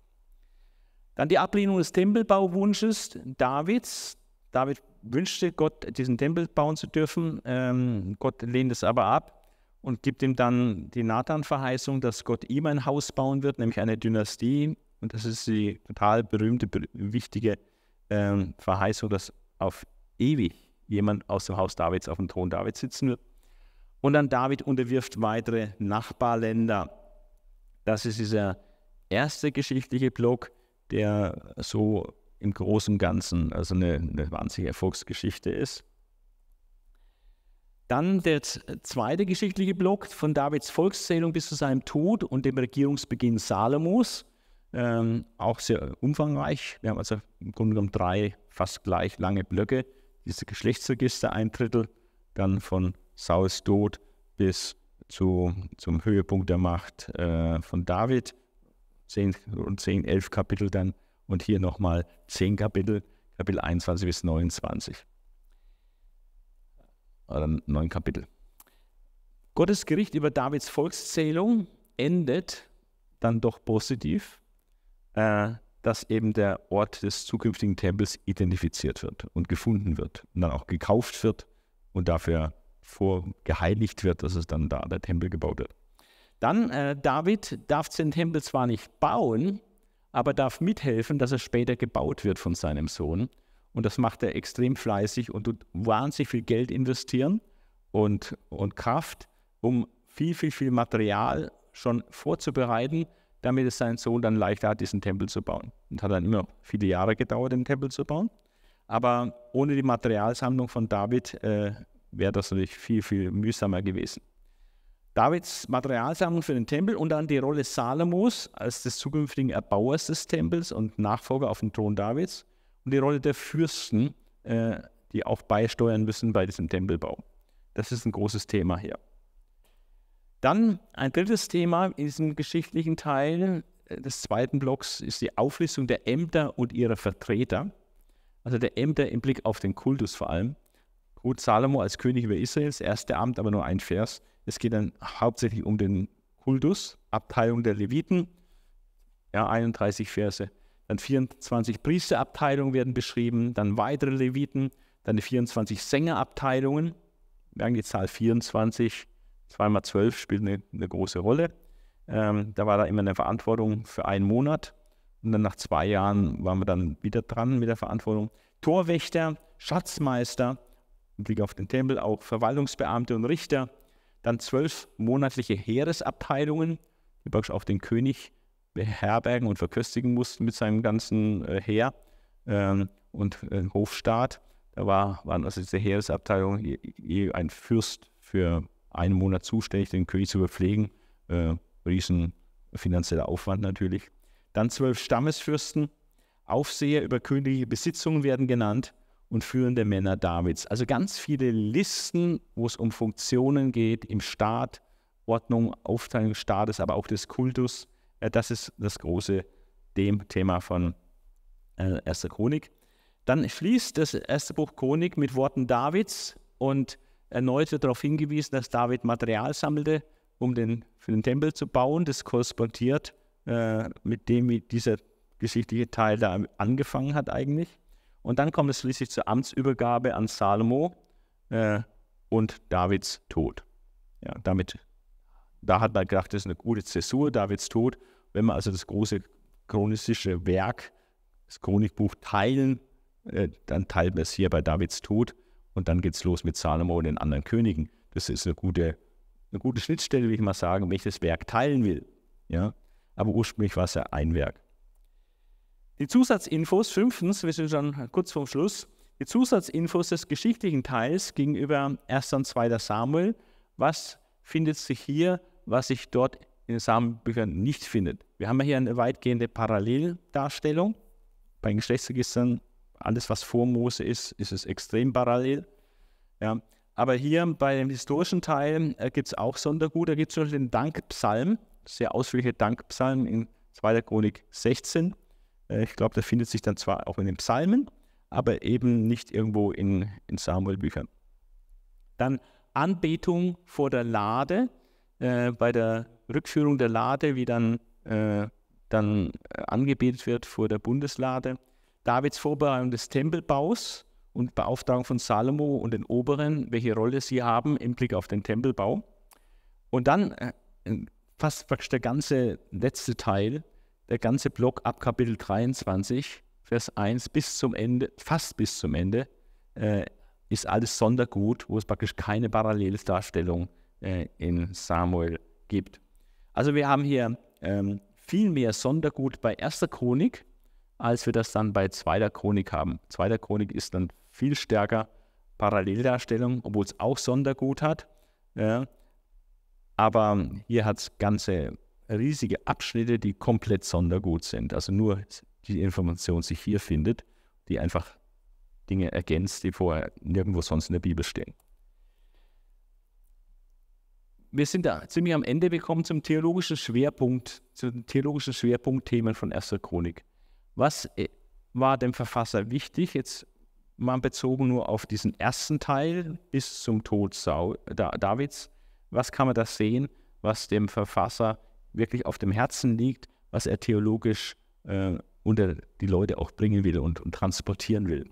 Dann die Ablehnung des Tempelbauwunsches Davids. David wünschte Gott, diesen Tempel bauen zu dürfen. Ähm, Gott lehnt es aber ab und gibt ihm dann die Nathan-Verheißung, dass Gott ihm ein Haus bauen wird, nämlich eine Dynastie. Und das ist die total berühmte, wichtige ähm, Verheißung, dass auf ewig jemand aus dem Haus Davids auf dem Thron Davids sitzen wird. Und dann David unterwirft weitere Nachbarländer. Das ist dieser erste geschichtliche Block der so im Großen und Ganzen also eine, eine wahnsinnige Erfolgsgeschichte ist. Dann der zweite geschichtliche Block von Davids Volkszählung bis zu seinem Tod und dem Regierungsbeginn Salomos. Ähm, auch sehr umfangreich. Wir haben also im Grunde genommen drei fast gleich lange Blöcke. Diese Geschlechtsregister, ein Drittel, dann von Sauls Tod bis zu, zum Höhepunkt der Macht äh, von David 10, rund 10, 11 Kapitel dann und hier nochmal 10 Kapitel, Kapitel 21 bis 29. Oder 9 Kapitel. Gottes Gericht über Davids Volkszählung endet dann doch positiv, äh, dass eben der Ort des zukünftigen Tempels identifiziert wird und gefunden wird und dann auch gekauft wird und dafür vorgeheiligt wird, dass es dann da der Tempel gebaut wird. Dann, äh, David darf den Tempel zwar nicht bauen, aber darf mithelfen, dass er später gebaut wird von seinem Sohn. Und das macht er extrem fleißig und tut wahnsinnig viel Geld investieren und, und Kraft, um viel, viel, viel Material schon vorzubereiten, damit es sein Sohn dann leichter hat, diesen Tempel zu bauen. Und hat dann immer viele Jahre gedauert, den Tempel zu bauen. Aber ohne die Materialsammlung von David äh, wäre das natürlich viel, viel mühsamer gewesen. Davids Materialsammlung für den Tempel und dann die Rolle Salomos als des zukünftigen Erbauers des Tempels und Nachfolger auf dem Thron Davids und die Rolle der Fürsten, äh, die auch beisteuern müssen bei diesem Tempelbau. Das ist ein großes Thema hier. Dann ein drittes Thema in diesem geschichtlichen Teil, des zweiten Blocks ist die Auflistung der Ämter und ihrer Vertreter. Also der Ämter im Blick auf den Kultus vor allem. Gut, Salomo als König über Israel, das erste Amt, aber nur ein Vers. Es geht dann hauptsächlich um den Kultus, Abteilung der Leviten, ja, 31 Verse. Dann 24 Priesterabteilungen werden beschrieben, dann weitere Leviten, dann die 24 Sängerabteilungen. Haben die Zahl 24, 2 mal 12 spielt eine, eine große Rolle. Ähm, da war da immer eine Verantwortung für einen Monat. Und dann nach zwei Jahren waren wir dann wieder dran mit der Verantwortung. Torwächter, Schatzmeister, im Blick auf den Tempel, auch Verwaltungsbeamte und Richter. Dann zwölf monatliche Heeresabteilungen, die praktisch auch den König beherbergen und verköstigen mussten mit seinem ganzen äh, Heer ähm, und äh, Hofstaat. Da war, waren also diese Heeresabteilungen je, je ein Fürst für einen Monat zuständig, den König zu verpflegen. Äh, riesen finanzieller Aufwand natürlich. Dann zwölf Stammesfürsten, Aufseher über königliche Besitzungen werden genannt und führende Männer Davids. Also ganz viele Listen, wo es um Funktionen geht im Staat, Ordnung, Aufteilung des Staates, aber auch des Kultus. Das ist das große Thema von äh, 1. Chronik. Dann schließt das erste Buch Chronik mit Worten Davids und erneut wird darauf hingewiesen, dass David Material sammelte, um den, für den Tempel zu bauen. Das korrespondiert äh, mit dem, wie dieser geschichtliche Teil da angefangen hat eigentlich. Und dann kommt es schließlich zur Amtsübergabe an Salomo äh, und Davids Tod. Ja, damit, da hat man gedacht, das ist eine gute Zäsur, Davids Tod. Wenn wir also das große chronistische Werk, das Chronikbuch teilen, äh, dann teilt man es hier bei Davids Tod und dann geht es los mit Salomo und den anderen Königen. Das ist eine gute, eine gute Schnittstelle, will ich mal sagen, wenn ich das Werk teilen will. Ja? Aber ursprünglich war es ja ein Werk. Die Zusatzinfos, fünftens, wir sind schon kurz vorm Schluss, die Zusatzinfos des geschichtlichen Teils gegenüber 1. und 2. Samuel. Was findet sich hier, was sich dort in den Samenbüchern nicht findet? Wir haben hier eine weitgehende Paralleldarstellung. Bei den Geschlechtsregistern, alles was vor Mose ist, ist es extrem parallel. Ja. Aber hier bei dem historischen Teil äh, gibt es auch Sondergut. Da gibt es den Dankpsalm, sehr ausführliche Dankpsalm in 2. Chronik 16. Äh, ich glaube, der findet sich dann zwar auch in den Psalmen, aber eben nicht irgendwo in, in Samuel-Büchern. Dann Anbetung vor der Lade, äh, bei der Rückführung der Lade, wie dann, äh, dann äh, angebetet wird vor der Bundeslade. Davids Vorbereitung des Tempelbaus und Beauftragung von Salomo und den Oberen, welche Rolle sie haben im Blick auf den Tempelbau. Und dann äh, fast praktisch der ganze letzte Teil, der ganze Block ab Kapitel 23, Vers 1 bis zum Ende, fast bis zum Ende, äh, ist alles Sondergut, wo es praktisch keine Paralleldarstellung äh, in Samuel gibt. Also wir haben hier ähm, viel mehr Sondergut bei erster Chronik, als wir das dann bei zweiter Chronik haben. Zweiter Chronik ist dann viel stärker Paralleldarstellung, obwohl es auch Sondergut hat. Ja. Aber hier hat es ganze riesige Abschnitte, die komplett sondergut sind. Also nur die Information sich hier findet, die einfach Dinge ergänzt, die vorher nirgendwo sonst in der Bibel stehen. Wir sind da ziemlich am Ende gekommen zum theologischen Schwerpunkt, zu den theologischen Schwerpunktthemen von 1. Chronik. Was äh, war dem Verfasser wichtig? Jetzt mal bezogen nur auf diesen ersten Teil bis zum Tod Davids. Was kann man da sehen, was dem Verfasser wirklich auf dem Herzen liegt, was er theologisch äh, unter die Leute auch bringen will und, und, transportieren will.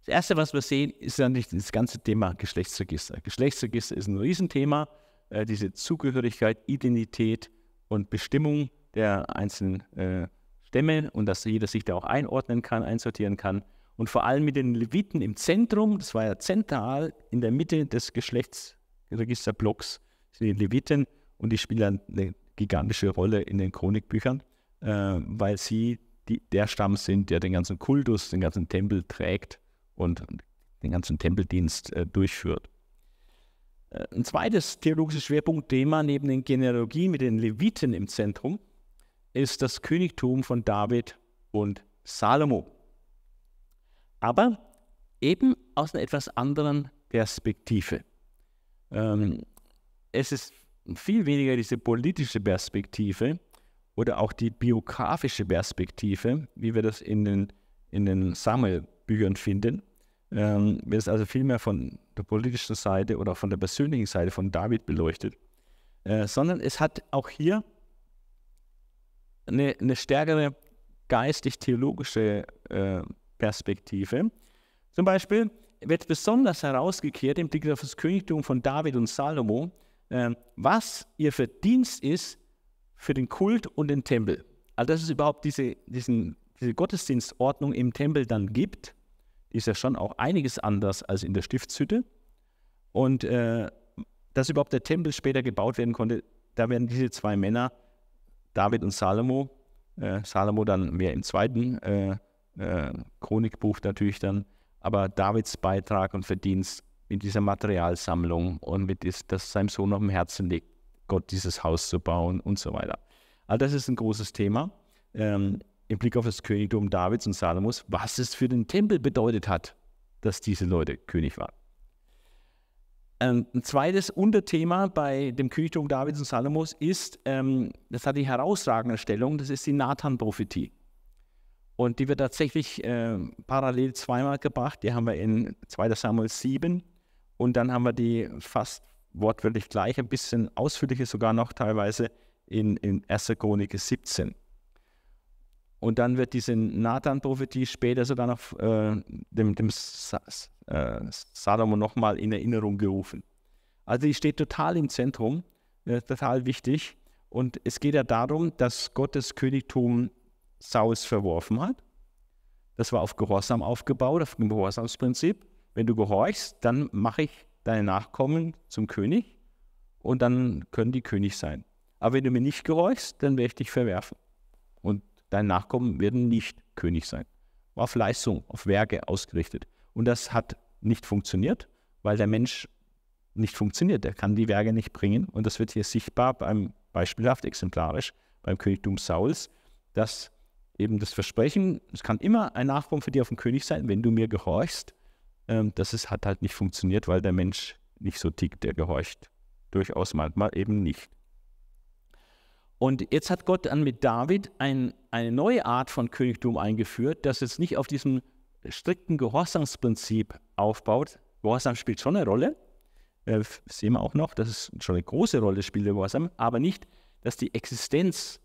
Das Erste, was wir sehen, ist natürlich das ganze Thema Geschlechtsregister. Geschlechtsregister ist ein Riesenthema, äh, diese Zugehörigkeit, Identität und Bestimmung der einzelnen äh, Stämme und dass jeder sich da auch einordnen kann, einsortieren kann. Und vor allem mit den Leviten im Zentrum, das war ja zentral in der Mitte des Geschlechtsregisterblocks, sind die Leviten und die spielen eine gigantische Rolle in den Chronikbüchern, äh, weil sie die, der Stamm sind, der den ganzen Kultus, den ganzen Tempel trägt und den ganzen Tempeldienst äh, durchführt. Äh, ein zweites theologisches Schwerpunktthema neben den Genealogien mit den Leviten im Zentrum ist das Königtum von David und Salomo. Aber eben aus einer etwas anderen Perspektive. Ähm, es ist viel weniger diese politische Perspektive oder auch die biografische Perspektive, wie wir das in den, in den Samuel-Büchern finden, ähm, wird es also viel mehr von der politischen Seite oder von der persönlichen Seite von David beleuchtet, äh, sondern es hat auch hier eine, eine stärkere geistig-theologische äh, Perspektive. Zum Beispiel wird besonders herausgekehrt im Blick auf das Königtum von David und Salomo, äh, was ihr Verdienst ist für den Kult und den Tempel. Also dass es überhaupt diese, diesen, diese Gottesdienstordnung im Tempel dann gibt, ist ja schon auch einiges anders als in der Stiftshütte. Und äh, dass überhaupt der Tempel später gebaut werden konnte, da werden diese zwei Männer, David und Salomo, äh, Salomo dann mehr im zweiten äh, äh, Chronikbuch natürlich dann, aber Davids Beitrag und Verdienst mit dieser Materialsammlung und mit das, das seinem Sohn auf dem Herzen liegt, Gott dieses Haus zu bauen und so weiter. All das ist ein großes Thema ähm, im Blick auf das Königtum Davids und Salomos, was es für den Tempel bedeutet hat, dass diese Leute König waren. Ähm, ein zweites Unterthema bei dem Königtum Davids und Salomos ist, ähm, das hat die herausragende Stellung, das ist die Nathan-Prophetie. Und die wird tatsächlich äh, parallel zweimal gebracht. Die haben wir in 2 Samuel 7 und dann haben wir die fast wortwörtlich gleich, ein bisschen ausführlicher sogar noch teilweise in, in 1. Chronik 17. Und dann wird diese Nathan-Prophetie später sogar noch äh, dem, dem äh, Salomo nochmal in Erinnerung gerufen. Also die steht total im Zentrum, äh, total wichtig. Und es geht ja darum, dass Gottes Königtum Saus verworfen hat. Das war auf Gehorsam aufgebaut, auf dem Gehorsamsprinzip. Wenn du gehorchst, dann mache ich deine Nachkommen zum König und dann können die König sein. Aber wenn du mir nicht gehorchst, dann werde ich dich verwerfen. Und deine Nachkommen werden nicht König sein. War auf Leistung, auf Werke ausgerichtet. Und das hat nicht funktioniert, weil der Mensch nicht funktioniert. Er kann die Werke nicht bringen. Und das wird hier sichtbar beim beispielhaft exemplarisch beim Königtum Sauls, dass eben das Versprechen, es kann immer ein Nachkommen für dich auf dem König sein, wenn du mir gehorchst. Ähm, das ist, hat halt nicht funktioniert, weil der Mensch nicht so tickt, der gehorcht. Durchaus manchmal eben nicht. Und jetzt hat Gott dann mit David ein, eine neue Art von Königtum eingeführt, das jetzt nicht auf diesem strikten Gehorsamsprinzip aufbaut. Gehorsam spielt schon eine Rolle, äh, sehen wir auch noch, dass es schon eine große Rolle spielt, der Gehorsam, aber nicht, dass die Existenz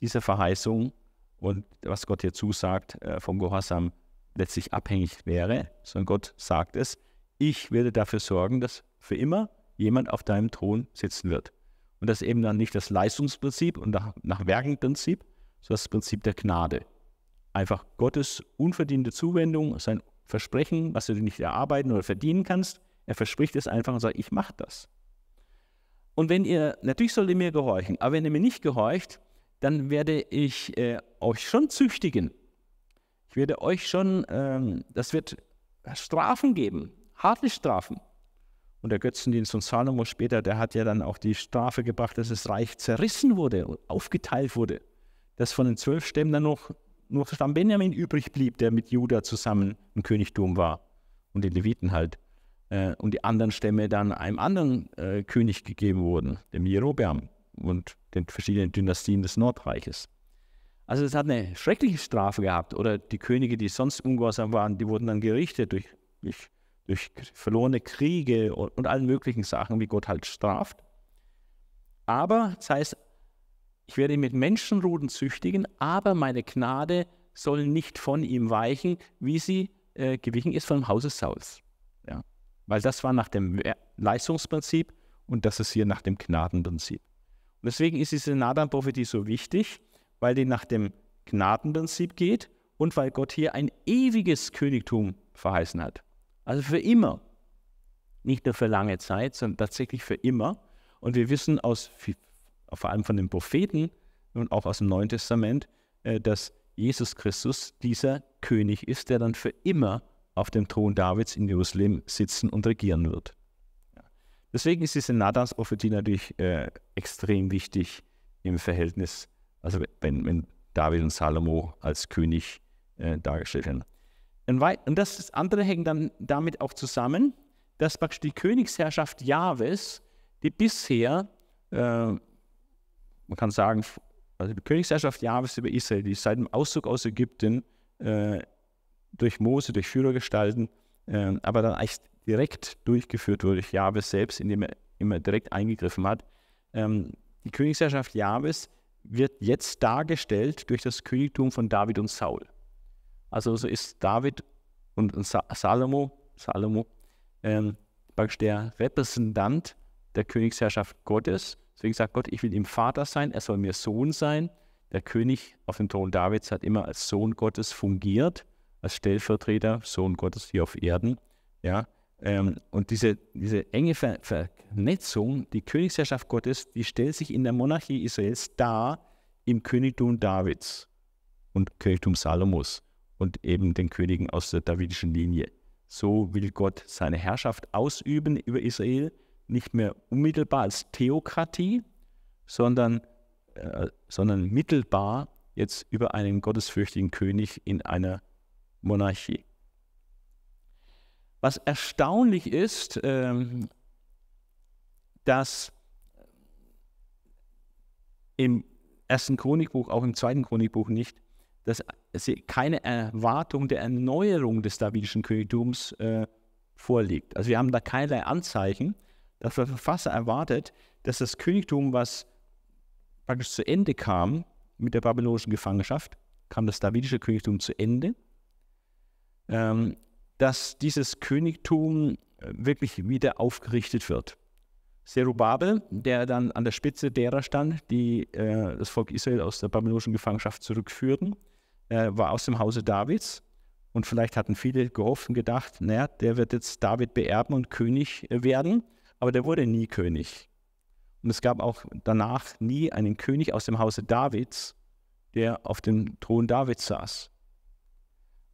dieser Verheißung und was Gott hier zusagt, äh, vom Gehorsam letztlich abhängig wäre, sondern Gott sagt es, ich werde dafür sorgen, dass für immer jemand auf deinem Thron sitzen wird. Und das eben dann nicht das Leistungsprinzip und nach, nach Werkenprinzip, sondern das Prinzip der Gnade. Einfach Gottes unverdiente Zuwendung, sein Versprechen, was du nicht erarbeiten oder verdienen kannst. Er verspricht es einfach und sagt, ich mache das. Und wenn ihr, natürlich sollt ihr mir gehorchen, aber wenn ihr mir nicht gehorcht, dann werde ich äh, euch schon züchtigen. Ich werde euch schon, ähm, das wird Strafen geben, harte Strafen. Und der Götzendienst von Salomo später, der hat ja dann auch die Strafe gebracht, dass das Reich zerrissen wurde und aufgeteilt wurde. Dass von den zwölf Stämmen dann noch nur Stamm Benjamin übrig blieb, der mit Juda zusammen ein Königtum war. Und den Leviten halt. Äh, und die anderen Stämme dann einem anderen äh, König gegeben wurden, dem Jerobeam und den verschiedenen Dynastien des Nordreiches. Also es hat eine schreckliche Strafe gehabt. Oder die Könige, die sonst ungehorsam waren, die wurden dann gerichtet durch, durch, durch verlorene Kriege und, und allen möglichen Sachen, wie Gott halt straft. Aber, das heißt, ich werde ihn mit Menschenruden züchtigen, aber meine Gnade soll nicht von ihm weichen, wie sie äh, gewichen ist vom Hause Sauls. Ja? Weil das war nach dem Leistungsprinzip und das ist hier nach dem Gnadenprinzip. Und deswegen ist diese Nathan-Prophetie so wichtig, weil die nach dem Gnadenprinzip geht und weil Gott hier ein ewiges Königtum verheißen hat. Also für immer. Nicht nur für lange Zeit, sondern tatsächlich für immer. Und wir wissen aus, vor allem von den Propheten und auch aus dem Neuen Testament, äh, dass Jesus Christus dieser König ist, der dann für immer auf dem Thron Davids in Jerusalem sitzen und regieren wird. Deswegen ist diese Nathans-Prophetie natürlich äh, extrem wichtig im Verhältnis, also wenn, wenn David und Salomo als König äh, dargestellt werden. Und das andere hängt dann damit auch zusammen, dass praktisch die Königsherrschaft Jahwes, die bisher, man kann sagen, also die Königsherrschaft Jahwes über Israel, die seit dem Auszug aus Ägypten äh, durch Mose, durch Führergestalten, äh, aber dann eigentlich direkt durchgeführt wurde durch Jahwe selbst, indem er immer direkt eingegriffen hat. Ähm, die Königsherrschaft Jahwes wird jetzt dargestellt durch das Königtum von David und Saul. Also so ist David und Salomo, Salomo ähm, praktisch der Repräsentant der Königsherrschaft Gottes. Deswegen sagt Gott, ich will ihm Vater sein, er soll mir Sohn sein. Der König auf dem Thron Davids hat immer als Sohn Gottes fungiert, als Stellvertreter, Sohn Gottes hier auf Erden. Ja, ähm, und diese, diese enge Ver Vernetzung, die Königsherrschaft Gottes, die stellt sich in der Monarchie Israels dar im Königtum Davids und Königtum Salomos und eben den Königen aus der davidischen Linie. So will Gott seine Herrschaft ausüben über Israel, nicht mehr unmittelbar als Theokratie, sondern, äh, sondern mittelbar jetzt über einen gottesfürchtigen König in einer Monarchie. Was erstaunlich ist, ähm, dass im ersten Chronikbuch, auch im zweiten Chronikbuch nicht, dass keine Erwartung der Erneuerung des davidischen Königtums äh, vorliegt. Also wir haben da keinerlei Anzeichen, dass der Verfasser erwartet, dass das Königtum, was praktisch zu Ende kam mit der babylonischen Gefangenschaft, kam das davidische Königtum zu Ende. Ähm, dass dieses Königtum äh, wirklich wieder aufgerichtet wird. Zerubabel, der dann an der Spitze derer stand, die äh, das Volk Israel aus der babylonischen Gefangenschaft zurückführten, äh, war aus dem Hause Davids. Und vielleicht hatten viele gehofft und gedacht, naja, der wird jetzt David beerben und König äh, werden. Aber der wurde nie König. Und es gab auch danach nie einen König aus dem Hause Davids, der auf dem Thron Davids saß.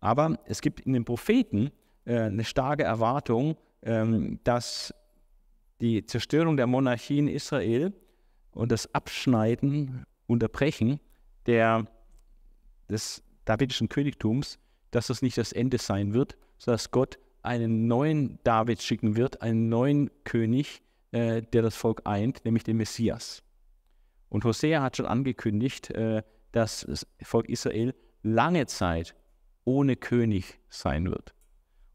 Aber es gibt in den Propheten äh, eine starke Erwartung, ähm, dass die Zerstörung der Monarchie in Israel und das Abschneiden, Unterbrechen der, des davidischen Königtums, dass das nicht das Ende sein wird, sondern dass Gott einen neuen David schicken wird, einen neuen König, äh, der das Volk eint, nämlich den Messias. Und Hosea hat schon angekündigt, äh, dass das Volk Israel lange Zeit ohne König sein wird.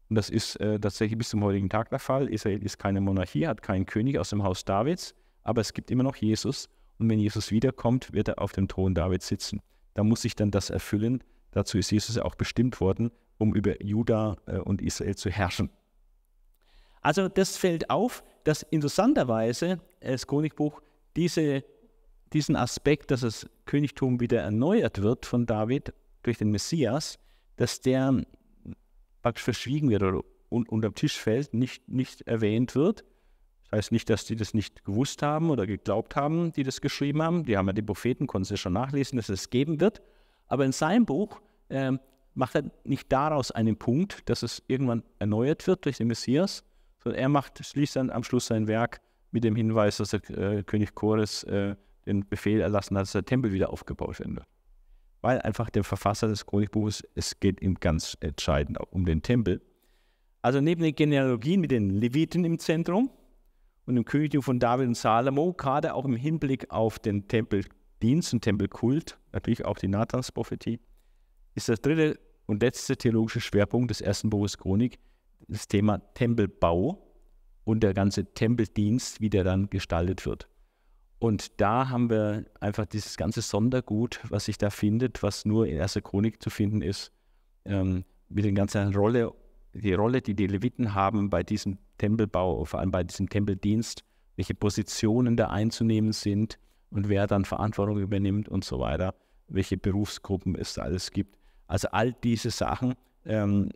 Und das ist äh, tatsächlich bis zum heutigen Tag der Fall. Israel ist keine Monarchie, hat keinen König aus dem Haus Davids, aber es gibt immer noch Jesus. Und wenn Jesus wiederkommt, wird er auf dem Thron Davids sitzen. Da muss sich dann das erfüllen. Dazu ist Jesus ja auch bestimmt worden, um über Juda äh, und Israel zu herrschen. Also das fällt auf, dass interessanterweise das Chronikbuch diese, diesen Aspekt, dass das Königtum wieder erneuert wird von David durch den Messias, dass der praktisch verschwiegen wird oder un unterm Tisch fällt, nicht, nicht erwähnt wird. Das heißt nicht, dass die das nicht gewusst haben oder geglaubt haben, die das geschrieben haben. Die haben ja die Propheten, konnten sie schon nachlesen, dass es geben wird. Aber in seinem Buch äh, macht er nicht daraus einen Punkt, dass es irgendwann erneuert wird durch den Messias, sondern er macht, schließt dann am Schluss sein Werk mit dem Hinweis, dass der äh, König Chores äh, den Befehl erlassen hat, dass der Tempel wieder aufgebaut werden wird weil einfach der Verfasser des Chronikbuches, es geht ihm ganz entscheidend um den Tempel. Also neben den Genealogien mit den Leviten im Zentrum und dem Königtum von David und Salomo, gerade auch im Hinblick auf den Tempeldienst und Tempelkult, natürlich auch die Nathans-Prophetie, ist das dritte und letzte theologische Schwerpunkt des ersten Buches Chronik das Thema Tempelbau und der ganze Tempeldienst, wie der dann gestaltet wird. Und da haben wir einfach dieses ganze Sondergut, was sich da findet, was nur in erster Chronik zu finden ist, ähm, mit der ganzen Rolle, die Rolle, die die Leviten haben bei diesem Tempelbau, vor allem bei diesem Tempeldienst, welche Positionen da einzunehmen sind und wer dann Verantwortung übernimmt und so weiter, welche Berufsgruppen es da alles gibt. Also all diese Sachen ähm,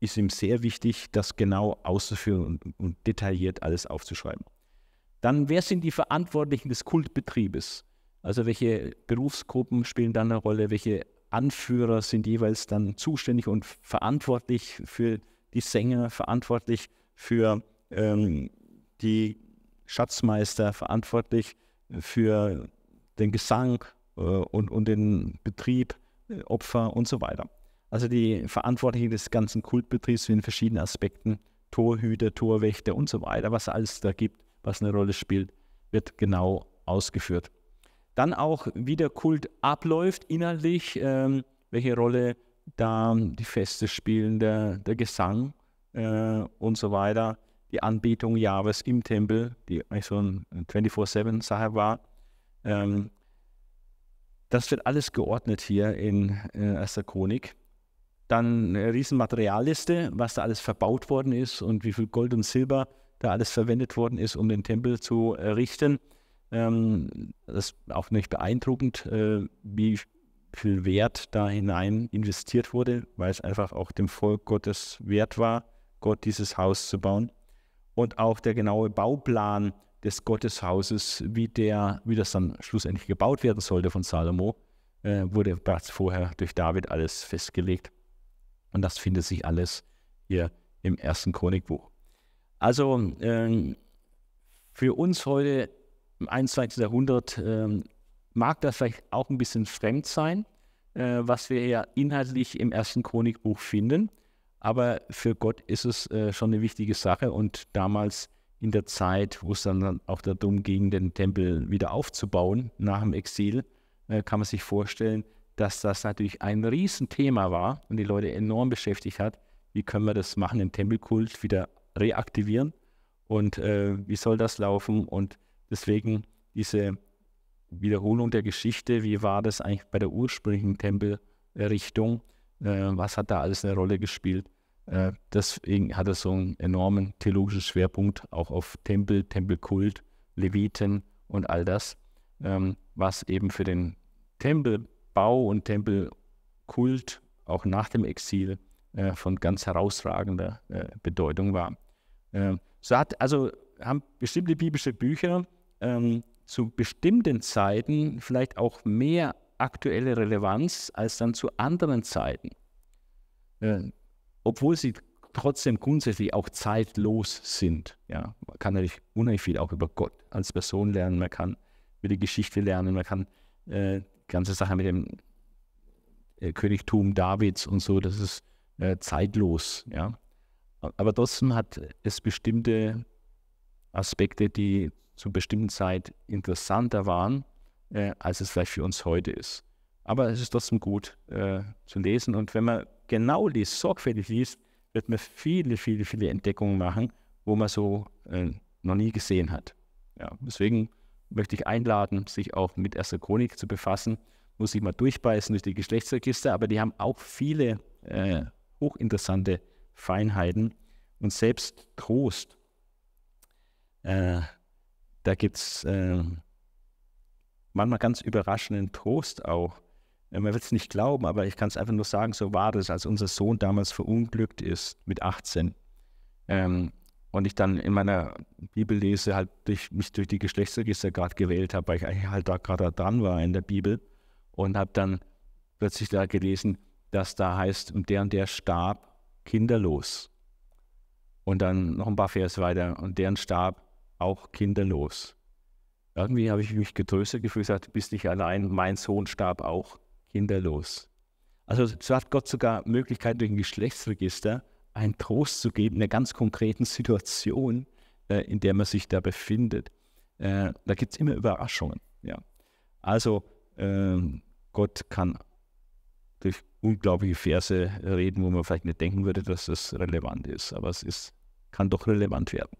ist ihm sehr wichtig, das genau auszuführen und, und detailliert alles aufzuschreiben. Dann, wer sind die Verantwortlichen des Kultbetriebes? Also welche Berufsgruppen spielen da eine Rolle? Welche Anführer sind jeweils dann zuständig und verantwortlich für die Sänger, verantwortlich für ähm, die Schatzmeister, verantwortlich für den Gesang äh, und, und den Betrieb, Opfer und so weiter. Also die Verantwortlichen des ganzen Kultbetriebs in verschiedenen Aspekten, Torhüter, Torwächter und so weiter, was alles da gibt was eine Rolle spielt, wird genau ausgeführt. Dann auch, wie der Kult abläuft inhaltlich, ähm, welche Rolle da die Feste spielen, der, der Gesang äh, und so weiter, die Anbetung Jahres im Tempel, die eigentlich so eine 24-7-Sache war. Ähm, das wird alles geordnet hier in äh, Erster Chronik. Dann eine riesen Materialliste, was da alles verbaut worden ist und wie viel Gold und Silber da alles verwendet worden ist, um den Tempel zu errichten. Ähm, das ist auch nicht beeindruckend, äh, wie viel Wert da hinein investiert wurde, weil es einfach auch dem Volk Gottes wert war, Gott dieses Haus zu bauen. Und auch der genaue Bauplan des Gotteshauses, wie, der, wie das dann schlussendlich gebaut werden sollte von Salomo, äh, wurde bereits vorher durch David alles festgelegt. Und das findet sich alles hier im ersten Chronikbuch. Also äh, für uns heute im 21. Jahrhundert äh, mag das vielleicht auch ein bisschen fremd sein, äh, was wir ja inhaltlich im ersten Chronikbuch finden. Aber für Gott ist es äh, schon eine wichtige Sache und damals in der Zeit, wo es dann auch darum ging, den Tempel wieder aufzubauen nach dem Exil, äh, kann man sich vorstellen, dass das natürlich ein Riesenthema war und die Leute enorm beschäftigt hat. Wie können wir das machen, den Tempelkult wieder reaktivieren und äh, wie soll das laufen? Und deswegen diese Wiederholung der Geschichte, wie war das eigentlich bei der ursprünglichen Tempelrichtung? Äh, was hat da alles eine Rolle gespielt? Äh, deswegen hat er so einen enormen theologischen Schwerpunkt auch auf Tempel, Tempelkult, Leviten und all das, ähm, was eben für den Tempelbau und Tempelkult auch nach dem Exil äh, von ganz herausragender äh, Bedeutung war. Ähm, so hat also haben bestimmte biblische Bücher ähm, zu bestimmten Zeiten vielleicht auch mehr aktuelle Relevanz als dann zu anderen Zeiten. Äh, obwohl sie trotzdem grundsätzlich auch zeitlos sind. Ja, man kann natürlich unheimlich viel auch über Gott als Person lernen, man kann über die Geschichte lernen, man kann äh, ganze Sache mit dem äh, Königtum Davids und so, das ist äh, zeitlos. Ja. Aber trotzdem hat es bestimmte Aspekte, die zu bestimmten Zeit interessanter waren, äh, als es vielleicht für uns heute ist. Aber es ist trotzdem gut äh, zu lesen. Und wenn man genau liest, sorgfältig liest, wird man viele, viele, viele Entdeckungen machen, wo man so äh, noch nie gesehen hat. Ja, deswegen möchte ich einladen, sich auch mit Erster Chronik zu befassen. Muss ich mal durchbeißen durch die Geschlechtsregister, aber die haben auch viele äh, hochinteressante Feinheiten und selbst Trost. Äh, da gibt es äh, manchmal ganz überraschenden Trost auch. Man wird es nicht glauben, aber ich kann es einfach nur sagen, so war das, als unser Sohn damals verunglückt ist mit 18. Ähm, und ich dann in meiner Bibellese halt durch, mich durch die Geschlechtsregister gerade gewählt habe, weil ich eigentlich halt da gerade dran war in der Bibel und habe dann plötzlich da gelesen, dass da heißt, und der und der starb kinderlos. Und dann noch ein paar Vers weiter, und deren starb auch kinderlos. Irgendwie habe ich mich getröstet gefühlt, gesagt, bist nicht allein, mein Sohn starb auch kinderlos. Also so hat Gott sogar Möglichkeit durch ein Geschlechtsregister einen Trost zu geben, in einer ganz konkreten Situation, äh, in der man sich da befindet. Äh, da gibt es immer Überraschungen. Ja. Also äh, Gott kann durch unglaubliche Verse reden, wo man vielleicht nicht denken würde, dass das relevant ist, aber es ist, kann doch relevant werden.